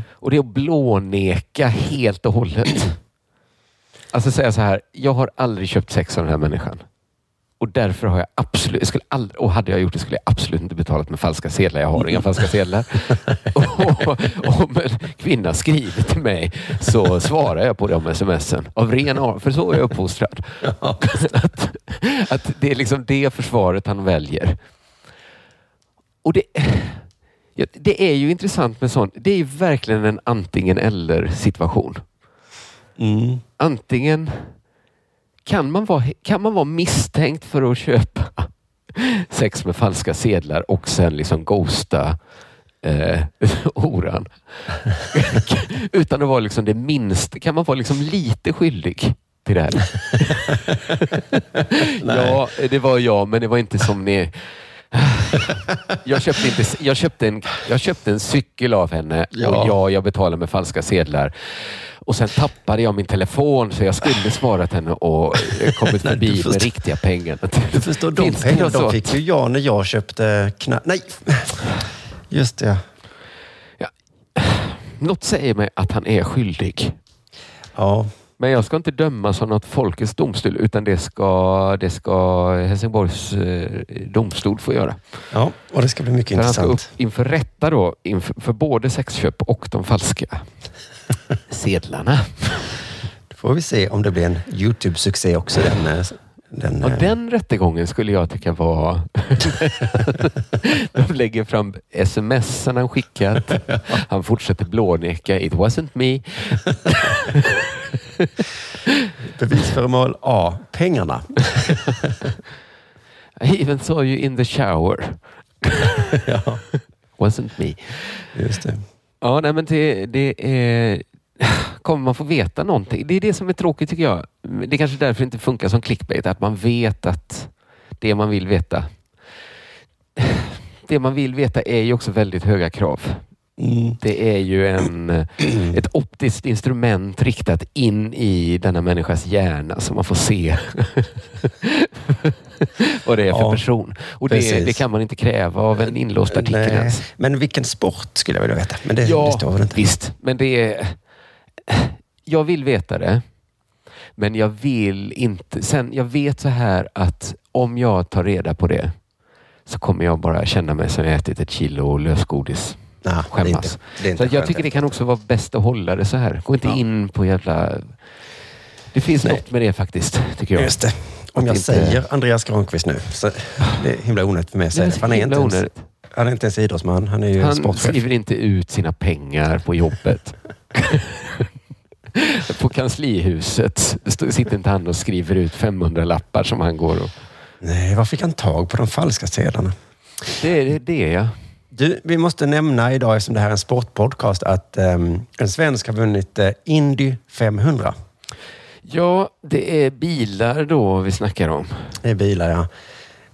Och det är att blåneka helt och hållet. Alltså säga så här, jag har aldrig köpt sex av den här människan. Och därför har jag absolut, jag skulle aldrig, och hade jag gjort det skulle jag absolut inte betalat med falska sedlar. Jag har inga falska sedlar. och, om en kvinna skriver till mig så svarar jag på de smsen. Av ren ar- för så är jag uppfostrad. att, att det är liksom det försvaret han väljer. Och det, det är ju intressant med sånt. Det är ju verkligen en antingen eller situation. Antingen kan man, vara, kan man vara misstänkt för att köpa sex med falska sedlar och sen liksom ghosta eh, oran. Utan att vara liksom det minst. Kan man vara liksom lite skyldig till det här? ja, det var jag, men det var inte som ni... Jag köpte, inte, jag, köpte en, jag köpte en cykel av henne Ja. och ja, jag betalade med falska sedlar. Och sen tappade jag min telefon så jag skulle svarat henne och eh, kommit Nej, förbi du med förstår- riktiga pengar. Du förstår, de Finns pengarna de fick ju jag när jag köpte knä... Nej, just det. Något säger mig att han är skyldig. Ja. Men jag ska inte döma som något folkets domstol utan det ska, det ska Helsingborgs eh, domstol få göra. Ja, och det ska bli mycket För han ska upp intressant. inför rätta då, inför, för både sexköp och de falska sedlarna. Då får vi se om det blir en YouTube-succé också. Den, eh, den, Och eh, den rättegången skulle jag tycka var... De lägger fram sms han skickat. Han fortsätter blåneka. It wasn't me. Bevisföremål A. Pengarna. I even saw you in the shower. Wasn't me. Just det. Ja, nej, men det, det är... Kommer man få veta någonting? Det är det som är tråkigt tycker jag. Det är kanske därför det inte funkar som clickbait. Att man vet att det man vill veta. Det man vill veta är ju också väldigt höga krav. Det är ju en, ett optiskt instrument riktat in i denna människas hjärna så man får se vad det är för Ja, person. Och det, det kan man inte kräva av en inlåst artikel Nej. ens. Men vilken sport skulle jag vilja veta. Men det, Ja, det står väl inte. visst. Men det är... Jag vill veta det. Men jag vill inte... Sen, jag vet så här att om jag tar reda på det så kommer jag bara känna mig som jag ätit ett kilo lösgodis. det är Skämmas. inte- det inte så att jag tycker det kan också vara bäst att hålla det så här. Gå inte in på jävla... Det finns något med det faktiskt, tycker jag. Just det. Om jag inte- säger Andreas Granqvist nu, så det är himla onödigt för mig att säga. Han är, inte ens, han är inte ens idrottsman. Han är ju Han sportchef. skriver inte ut sina pengar på jobbet. på kanslihuset sitter inte han och skriver ut 500 lappar som han går och... Nej, var fick han tag på de falska sedlarna? Det är det, det ja. Du, vi måste nämna idag, eftersom det här är en sportpodcast, att ehm, en svensk har vunnit uh, Indy 500. Ja, det är bilar då vi snackar om. Det är bilar, ja.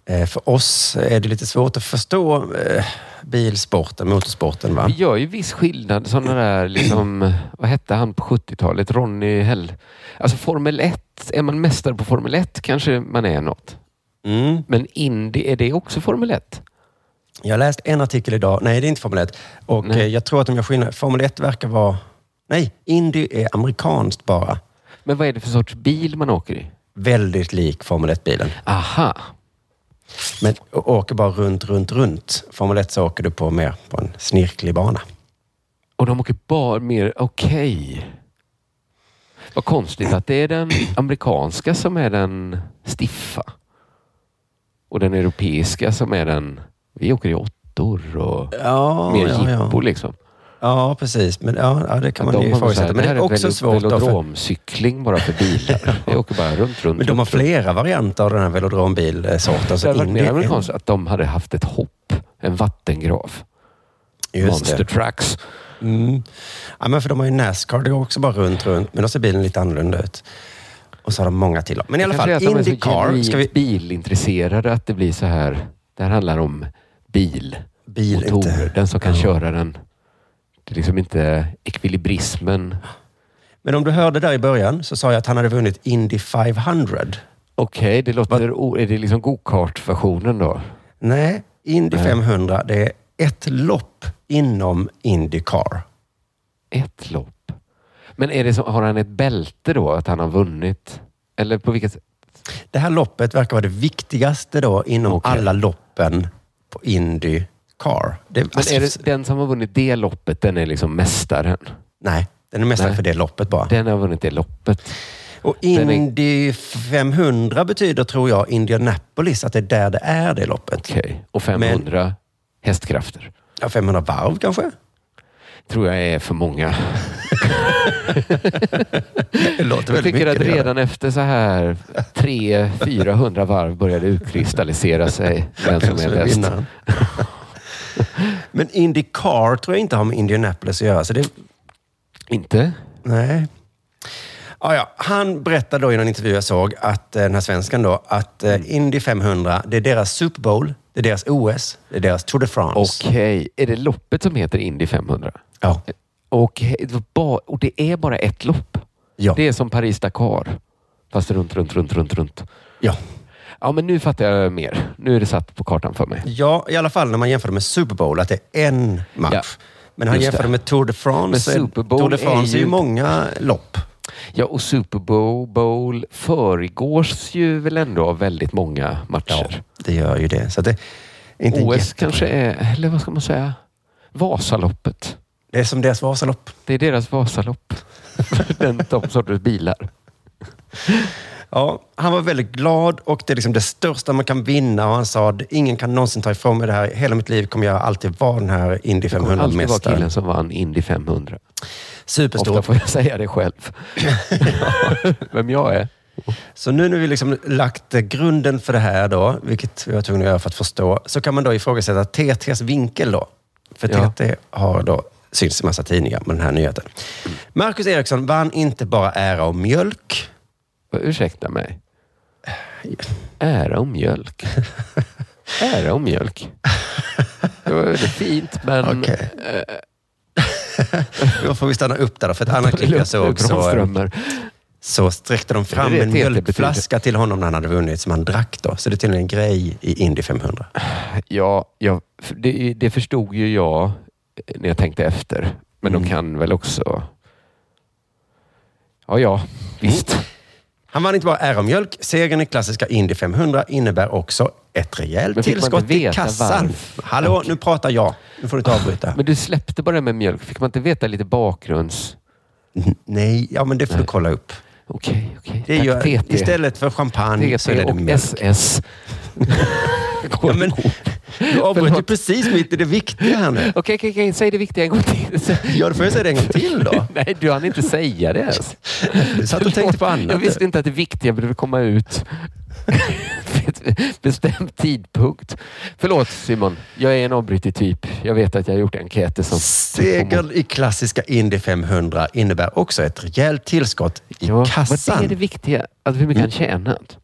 Eh, för oss är det lite svårt att förstå eh, bilsporten, motorsporten. Va? Vi gör ju viss skillnad. Sådana där, liksom, vad hette han på 70-talet? Ronny Hell. Alltså Formel 1, är man mästare på Formel 1 kanske man är något. Mm. Men Indy, är det också Formel 1? Jag har läst en artikel idag. Nej, det är inte Formel 1. Och Nej. eh, jag tror att de gör skillnad. Formel 1 verkar vara... Nej, Indy är amerikanskt bara. Men vad är det för sorts bil man åker i? Väldigt lik Formel 1-bilen. Aha. Men åker bara runt, runt, runt. Formel 1 så åker du på mer på en snirklig bana. Och de åker bara mer, okej. Vad konstigt att det är den amerikanska som är den stiffa. Och den europeiska som är den, vi åker i motor och Ja, mer ja, ja. jippo liksom. Ja, precis. Men ja, ja det kan man de ju ifrågasätta. Men det är också velo- svårt. Då, för, velodromcykling bara för bilar. Jag åker bara runt, runt. men de har runt, runt. flera varianter av den här velodrombilsorten. Det hade varit mer amerikanskt att de hade haft ett hopp, en vattengrav. Just Monster det. Trucks. Mm. Ja, men för de har ju Nascar, det går också bara runt, runt. Men då ser bilen lite annorlunda ut. Och så har de många till. Men i alla fall, att Indycar. Ska vi... bilintresserade att det blir så här. Det här handlar om bil. Bil, motorer. Den som kan Ja. köra den. Det är liksom inte ekvilibrismen. Men om du hörde där i början så sa jag att han hade vunnit Indy 500. Okej, det låter... o- Är det liksom go-kart-versionen då? Nej, Indy Nej. 500 det är ett lopp inom Indycar. Ett lopp. Men är det så, har han ett bälte då? Att han har vunnit? Eller på vilket sätt? Det här loppet verkar vara det viktigaste då inom Okej. alla loppen på Indycar. Det, Men alltså, är det den som har vunnit det loppet, den är liksom mästaren? Nej, den är mästare Nej. för det loppet bara. Den har vunnit det loppet. Och Den är- Indy 500 betyder, tror jag, Indianapolis, att det är där det är det loppet. Okej. Och 500 hästkrafter? Ja, 500 varv kanske? Tror jag är för många. Det låter Jag tycker att det det. redan efter så här 300-400 varv började utkristallisera sig vem som är bäst. Men Indycar tror jag inte har med Indianapolis att göra. Så det, Inte? nej. Ja, ja. Han berättade då i någon intervju jag såg, att eh, den här svenskan då, att Mm. eh, Indy 500, det är deras Super Bowl, det är deras OS, det är deras Tour de France. Okej. Är det loppet som heter Indy 500? Ja. Ba- Och det är bara ett lopp? Ja. Det är som Paris-Dakar? Fast runt, runt, runt, runt, runt. Ja. Ja, men nu fattar jag mer. Nu är det satt på kartan för mig. Ja, i alla fall när man jämför med Super Bowl, att det är en match. Ja. Men han jämför det. med Tour de France. Men är- Super Bowl Tour de är France är ju ju- många lopp. Ja, och Super Bowl, Bowl föregås ju väl ändå av väldigt många matcher. Det gör ju det. Så det är inte OS kanske är, eller vad ska man säga, Vasaloppet. Det är som deras Vasalopp. Det är deras Vasalopp. Den de sorters bilar. Ja, han var väldigt glad och det är liksom det största man kan vinna. Och han sa att ingen kan någonsin ta ifrån mig det här. Hela mitt liv kommer jag alltid vara den här Indy Det kommer alltid vara 500-mästaren. killen som vann Indy 500. Ofta Superstort. får jag säga det själv. Vem jag är. Så nu när vi liksom lagt grunden för det här då, vilket vi var tvungna att göra för att förstå, så kan man då ifrågasätta TTs vinkel då. För Ja. TT har då synts i massa tidningar med den här nyheten. Marcus Eriksson vann inte bara ära och mjölk. Ursäkta mig. Ära och mjölk. Ära och mjölk. Det var väldigt fint, men... Okej. eh, Då får vi stanna upp där för ett annat klipp jag såg så, så sträckte de fram en mjölkflaska till honom när han hade vunnit som han drack då. Så det är tydligen en grej i Indy 500. Ja, ja det, det förstod ju jag när jag tänkte efter. Men Mm. de kan väl också... Ja, ja, visst. Han vann inte bara ära och mjölk. Segern i klassiska Indy 500 innebär också ett rejält tillskott i kassan. varför? Hallå, Okej. nu pratar jag. Nu får du inte avbryta. Men du släppte bara det med mjölk. Fick man inte veta lite bakgrunds... Nej, ja men det får du Nej. kolla upp. Okej, okej. Det Tack, ju, TT. istället för champagne så är TT det och mjölk. SS. Ja, men, du avbröt ju precis mitt i det viktiga här nu. Okej, okej, okej. Säg det viktiga en gång till. Ja, då får jag säga det en gång till då. Nej, du hann inte säga det ens. Du satt och tänkte på annat. Jag visste inte att det viktiga behöver komma ut bestämd tidpunkt. Förlåt Simon, jag är en avbrytig typ. Jag vet att jag har gjort enkäter som... Segern i klassiska Indy 500 innebär också ett rejält tillskott i Ja, kassan. Vad är det viktiga? Att hur mycket han tjänat?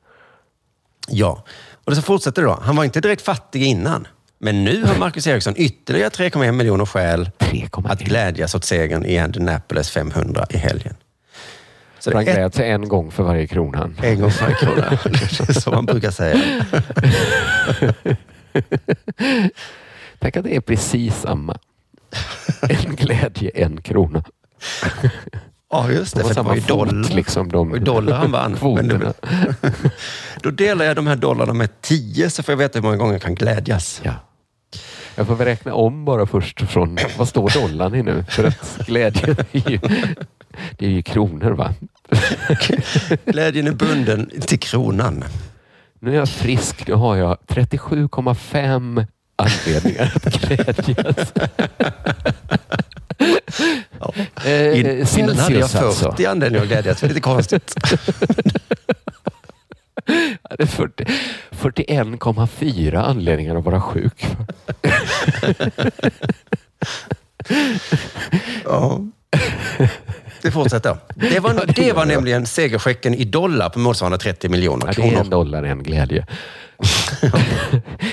Ja, och så fortsätter det då. Han var inte direkt fattig innan. Men nu har Marcus Eriksson ytterligare 3,1 miljoner skäl att glädjas åt segern i Indianapolis 500 i helgen. Så är ett, sig en gång för varje krona. en gång för krona. Det är så man brukar säga. Tänk att det är precis samma. En glädje, en krona. Ja, just det. Det var För det var ju samma dollar. liksom, de dollar han vann. Men kvoterna. det, då delar jag de här dollarna med 10 så får jag veta hur många gånger jag kan glädjas. Ja. Jag får väl räkna om bara först från, vad står dollarn i nu? För att glädje är ju, det är ju kronor va? Glädjen är bunden till kronan. Nu är jag frisk, nu har jag 37,5 anledningar att glädjas. Eh, In, innan hade jag Celsius 40 alltså. anledningar att glädjas. Det är lite konstigt. Ja, det är 40 41,4 anledningar att vara sjuk. ja. Det fortsätter. Det var, det var nämligen segerchecken i dollar på motsvarande 30 miljoner Ja, det är kronor. en dollar en glädje.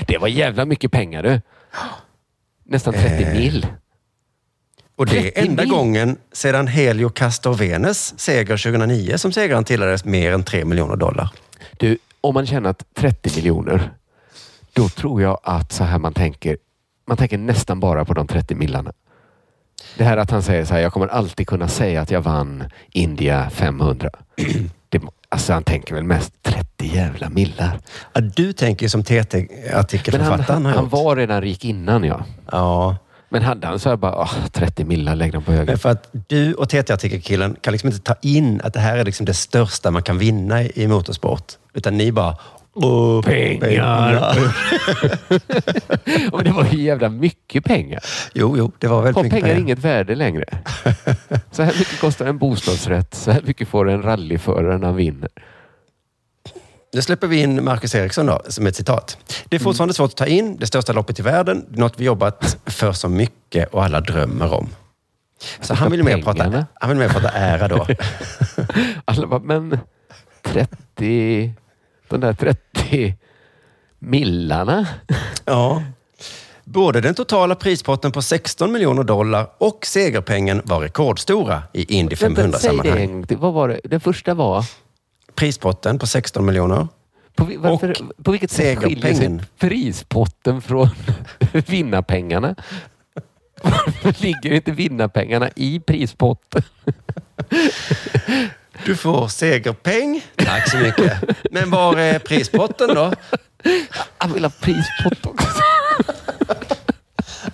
det var jävla mycket pengar du. Nästan 30 Eh, mil. Och det 30 är enda mil. gången sedan Helio Castor Venes seger 2009 som segraren tilldelades mer än 3 miljoner dollar. Du, om man känner att 30 miljoner, då tror jag att så här man tänker. Man tänker nästan bara på de 30 millarna. Det här att han säger så här, jag kommer alltid kunna säga att jag vann India 500. Det, alltså han tänker väl mest 30 jävla millar. Ja, du tänker som han, TT-artikelförfattaren har han gjort. var redan rik innan ja. Ja, Men hade han så här bara, åh, 30 millar, lägg dem på höger. men för att du och TT-artikelkillen kan liksom inte ta in att det här är liksom det största man kan vinna i, motorsport. Utan ni bara... Åh, Pengar. Ja, men det var ju jävla mycket pengar. Jo, jo, det var väldigt Har mycket pengar pengar. inget värde längre? Så här mycket kostar en bostadsrätt. Så här mycket får en rallyförare när han vinner. Nu släpper vi in Marcus Eriksson då, som ett citat. Det är Mm. fortfarande svårt att ta in. Det största loppet i världen. Något vi jobbat för så mycket och alla drömmer om. Så han vill mer prata, han vill mer prata ära då. Alla bara, men 30... De där 30 millarna. Ja. Både den totala prispotten på 16 miljoner dollar och segerpengen var rekordstora i Indy Vänta, säg det 500-sammanhang. en gång till. Vad var det? Den första var? Prispotten på 16 miljoner. På, varför, på vilket sätt skiljer sig prispotten från vinnarpengarna? Varför ligger inte vinnarpengarna i prispotten? Du får segerpeng. Tack så mycket. Men var är prispotten då? Jag vill ha prispott också.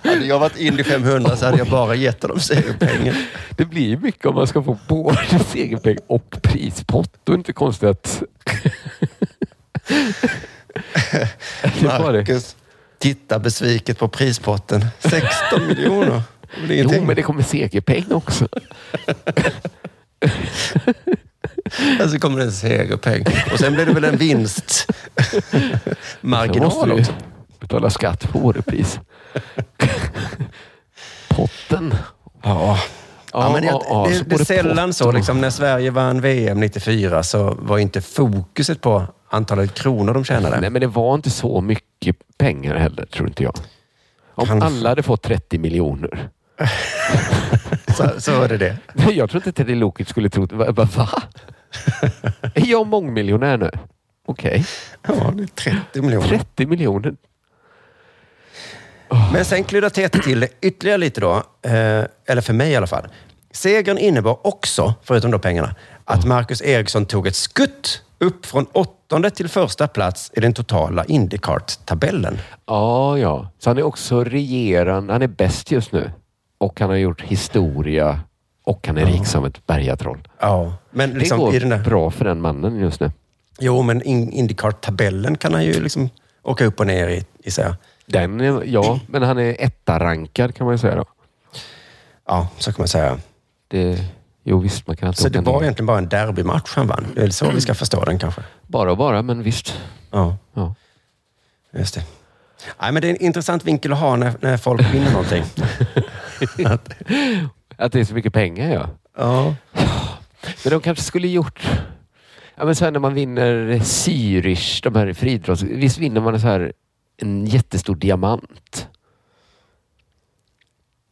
Hade jag varit Indy 500 så hade jag bara gett dem segerpengen. Det blir ju mycket om man ska få både segerpeng och prispott. Då är det inte konstigt att... Marcus tittar besviket på prispotten. 16 miljoner. Jo, men det kommer segerpeng också. Och så kommer det en segerpeng. Och sen blir det väl en vinstmarginal också. Betala skatt på årepris. Potten. Ja. Ja, men jag, ja, det, så det är sällan så. Liksom, när Sverige vann VM 94 så var inte fokuset på antalet kronor de tjänade. Nej, men det var inte så mycket pengar heller, tror inte jag. Om Kanske. alla hade fått 30 miljoner. Så, så är det det. Jag tror inte Teddy Lukic skulle tro... Va? va? Är jag mångmiljonär nu? Okej. Ja, det är 30 miljoner. 30 miljoner. Men sen kluddar TT till det ytterligare lite då. Eh, eller för mig i alla fall. Segern innebar också, förutom då pengarna, att Marcus Eriksson tog ett skutt upp från åttonde till första plats i den totala Indycart-tabellen. Ja, ja. Så han är också regerande. Han är bäst just nu. Och han har gjort historia. Och han är rik som ett bergatroll. Ja, men liksom det går i den där... bra för den mannen just nu. Jo, men in- Indycart-tabellen kan han ju liksom åka upp och ner i, i så här. Den är, ja, men han är etta-rankad kan man ju säga då. Ja, så kan man säga. Det, jo visst, man kan alltid Så åka det var ner. egentligen bara en derbymatch han vann. Det är så vi ska förstå den kanske. Bara och bara, men visst. Ja, Ja. just det. Nej, men det är en intressant vinkel att ha när, när folk vinner någonting. Att- Att det är så mycket pengar ja. ja. Men de kanske skulle gjort... Ja, men så här när man vinner Zürich, de här friidrotts... Visst vinner man så här en jättestor diamant?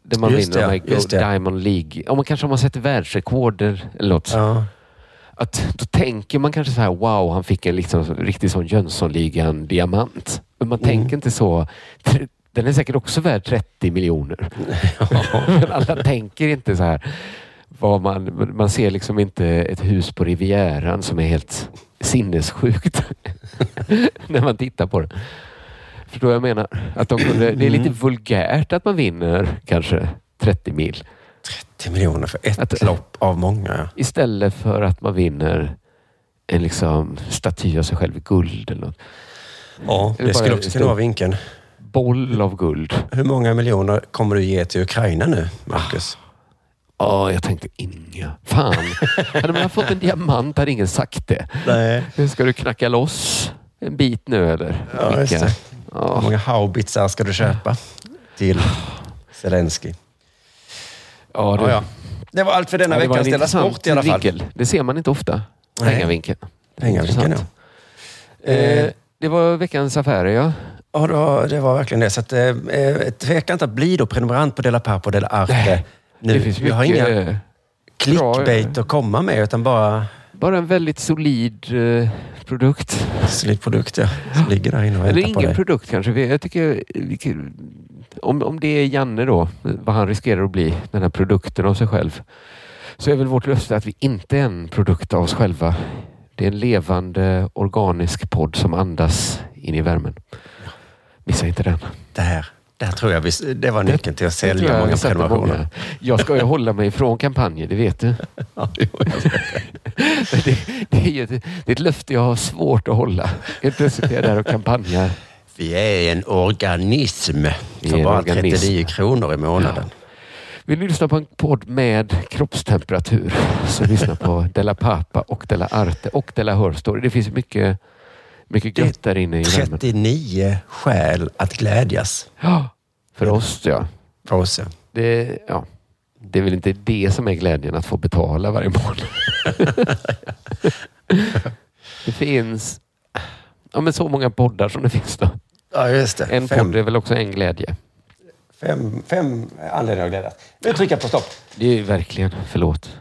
Där man Just vinner det, de ja, här. Diamond League. Om man kanske om man sätter världsrekorder eller något. Ja. Att, då tänker man kanske så här, wow, han fick en liksom, riktig sån Jönssonligan-diamant. Men man Mm. tänker inte så. Den är säkert också värd 30 miljoner. Men alla tänker inte så här. Man, man ser liksom inte ett hus på Rivieran som är helt sinnessjukt när man tittar på det. Förstår vad jag menar? Att de kunde, det är lite Mm. vulgärt att man vinner kanske 30 mil. 10 miljoner för ett Att- lopp av många. ja. Istället för att man vinner en liksom staty av sig själv i guld eller något. Ja, det skulle också kunna vara vinkeln. boll av guld. Hur många miljoner kommer du ge till Ukraina nu, Marcus? Ja, jag tänkte inga. Fan. hade man fått en diamant hade ingen sagt det. Nej. Ska du knacka loss en bit nu eller? Ja, det. Hur många haubitsar ska du köpa till Zelensky? Ja, det, Ja, ja. Det var allt för denna Ja, Della intressant Sport i alla fall. vinkel. Det ser man inte ofta. Pengavinkeln. Pengavinkeln, ja. Eh, det var veckans affärer, ja. Ja, det var, det var verkligen det. Så att, eh, eh, tveka inte att bli då prenumerant på Della Pappa och Della Arte. Nu, det finns vi har mycket, inga eh, clickbait att komma med, utan bara Bara en väldigt solid eh, produkt. solid produkt ja, som ligger där inne och Eller ingen produkt kanske. Jag tycker, om, om det är Janne då, vad han riskerar att bli, den här produkten av sig själv, så är väl vårt löfte att vi inte är en produkt av oss själva. Det är en levande organisk podd som andas in i värmen. Missa inte den. Där, där tror jag vi, det var nyckeln till att sälja jag många sätter prenumerationer. Jag ska ju hålla mig ifrån kampanjer, det vet du. Ja, jag det, det, är ett, det är ett löfte jag har svårt att hålla. Helt plötsligt är jag där och kampanjar. Vi är en organism för en bara organism. 39 kronor i månaden. Vill du lyssna på en podd med kroppstemperatur så lyssna på Della Papa och Della Arte och Della Hörstory. Det finns mycket, mycket gött där inne i värmen. 39 skäl att glädjas. Ja, för oss ja. För oss ja. Det, ja. det är väl inte det som är glädjen att få betala varje månad. det finns ja, men så många poddar som det finns då. Ja, just det. En Fem. podd är väl också en glädje. Fem, fem anledningar att glädjas. Nu trycker jag på stopp. Det är verkligen, förlåt.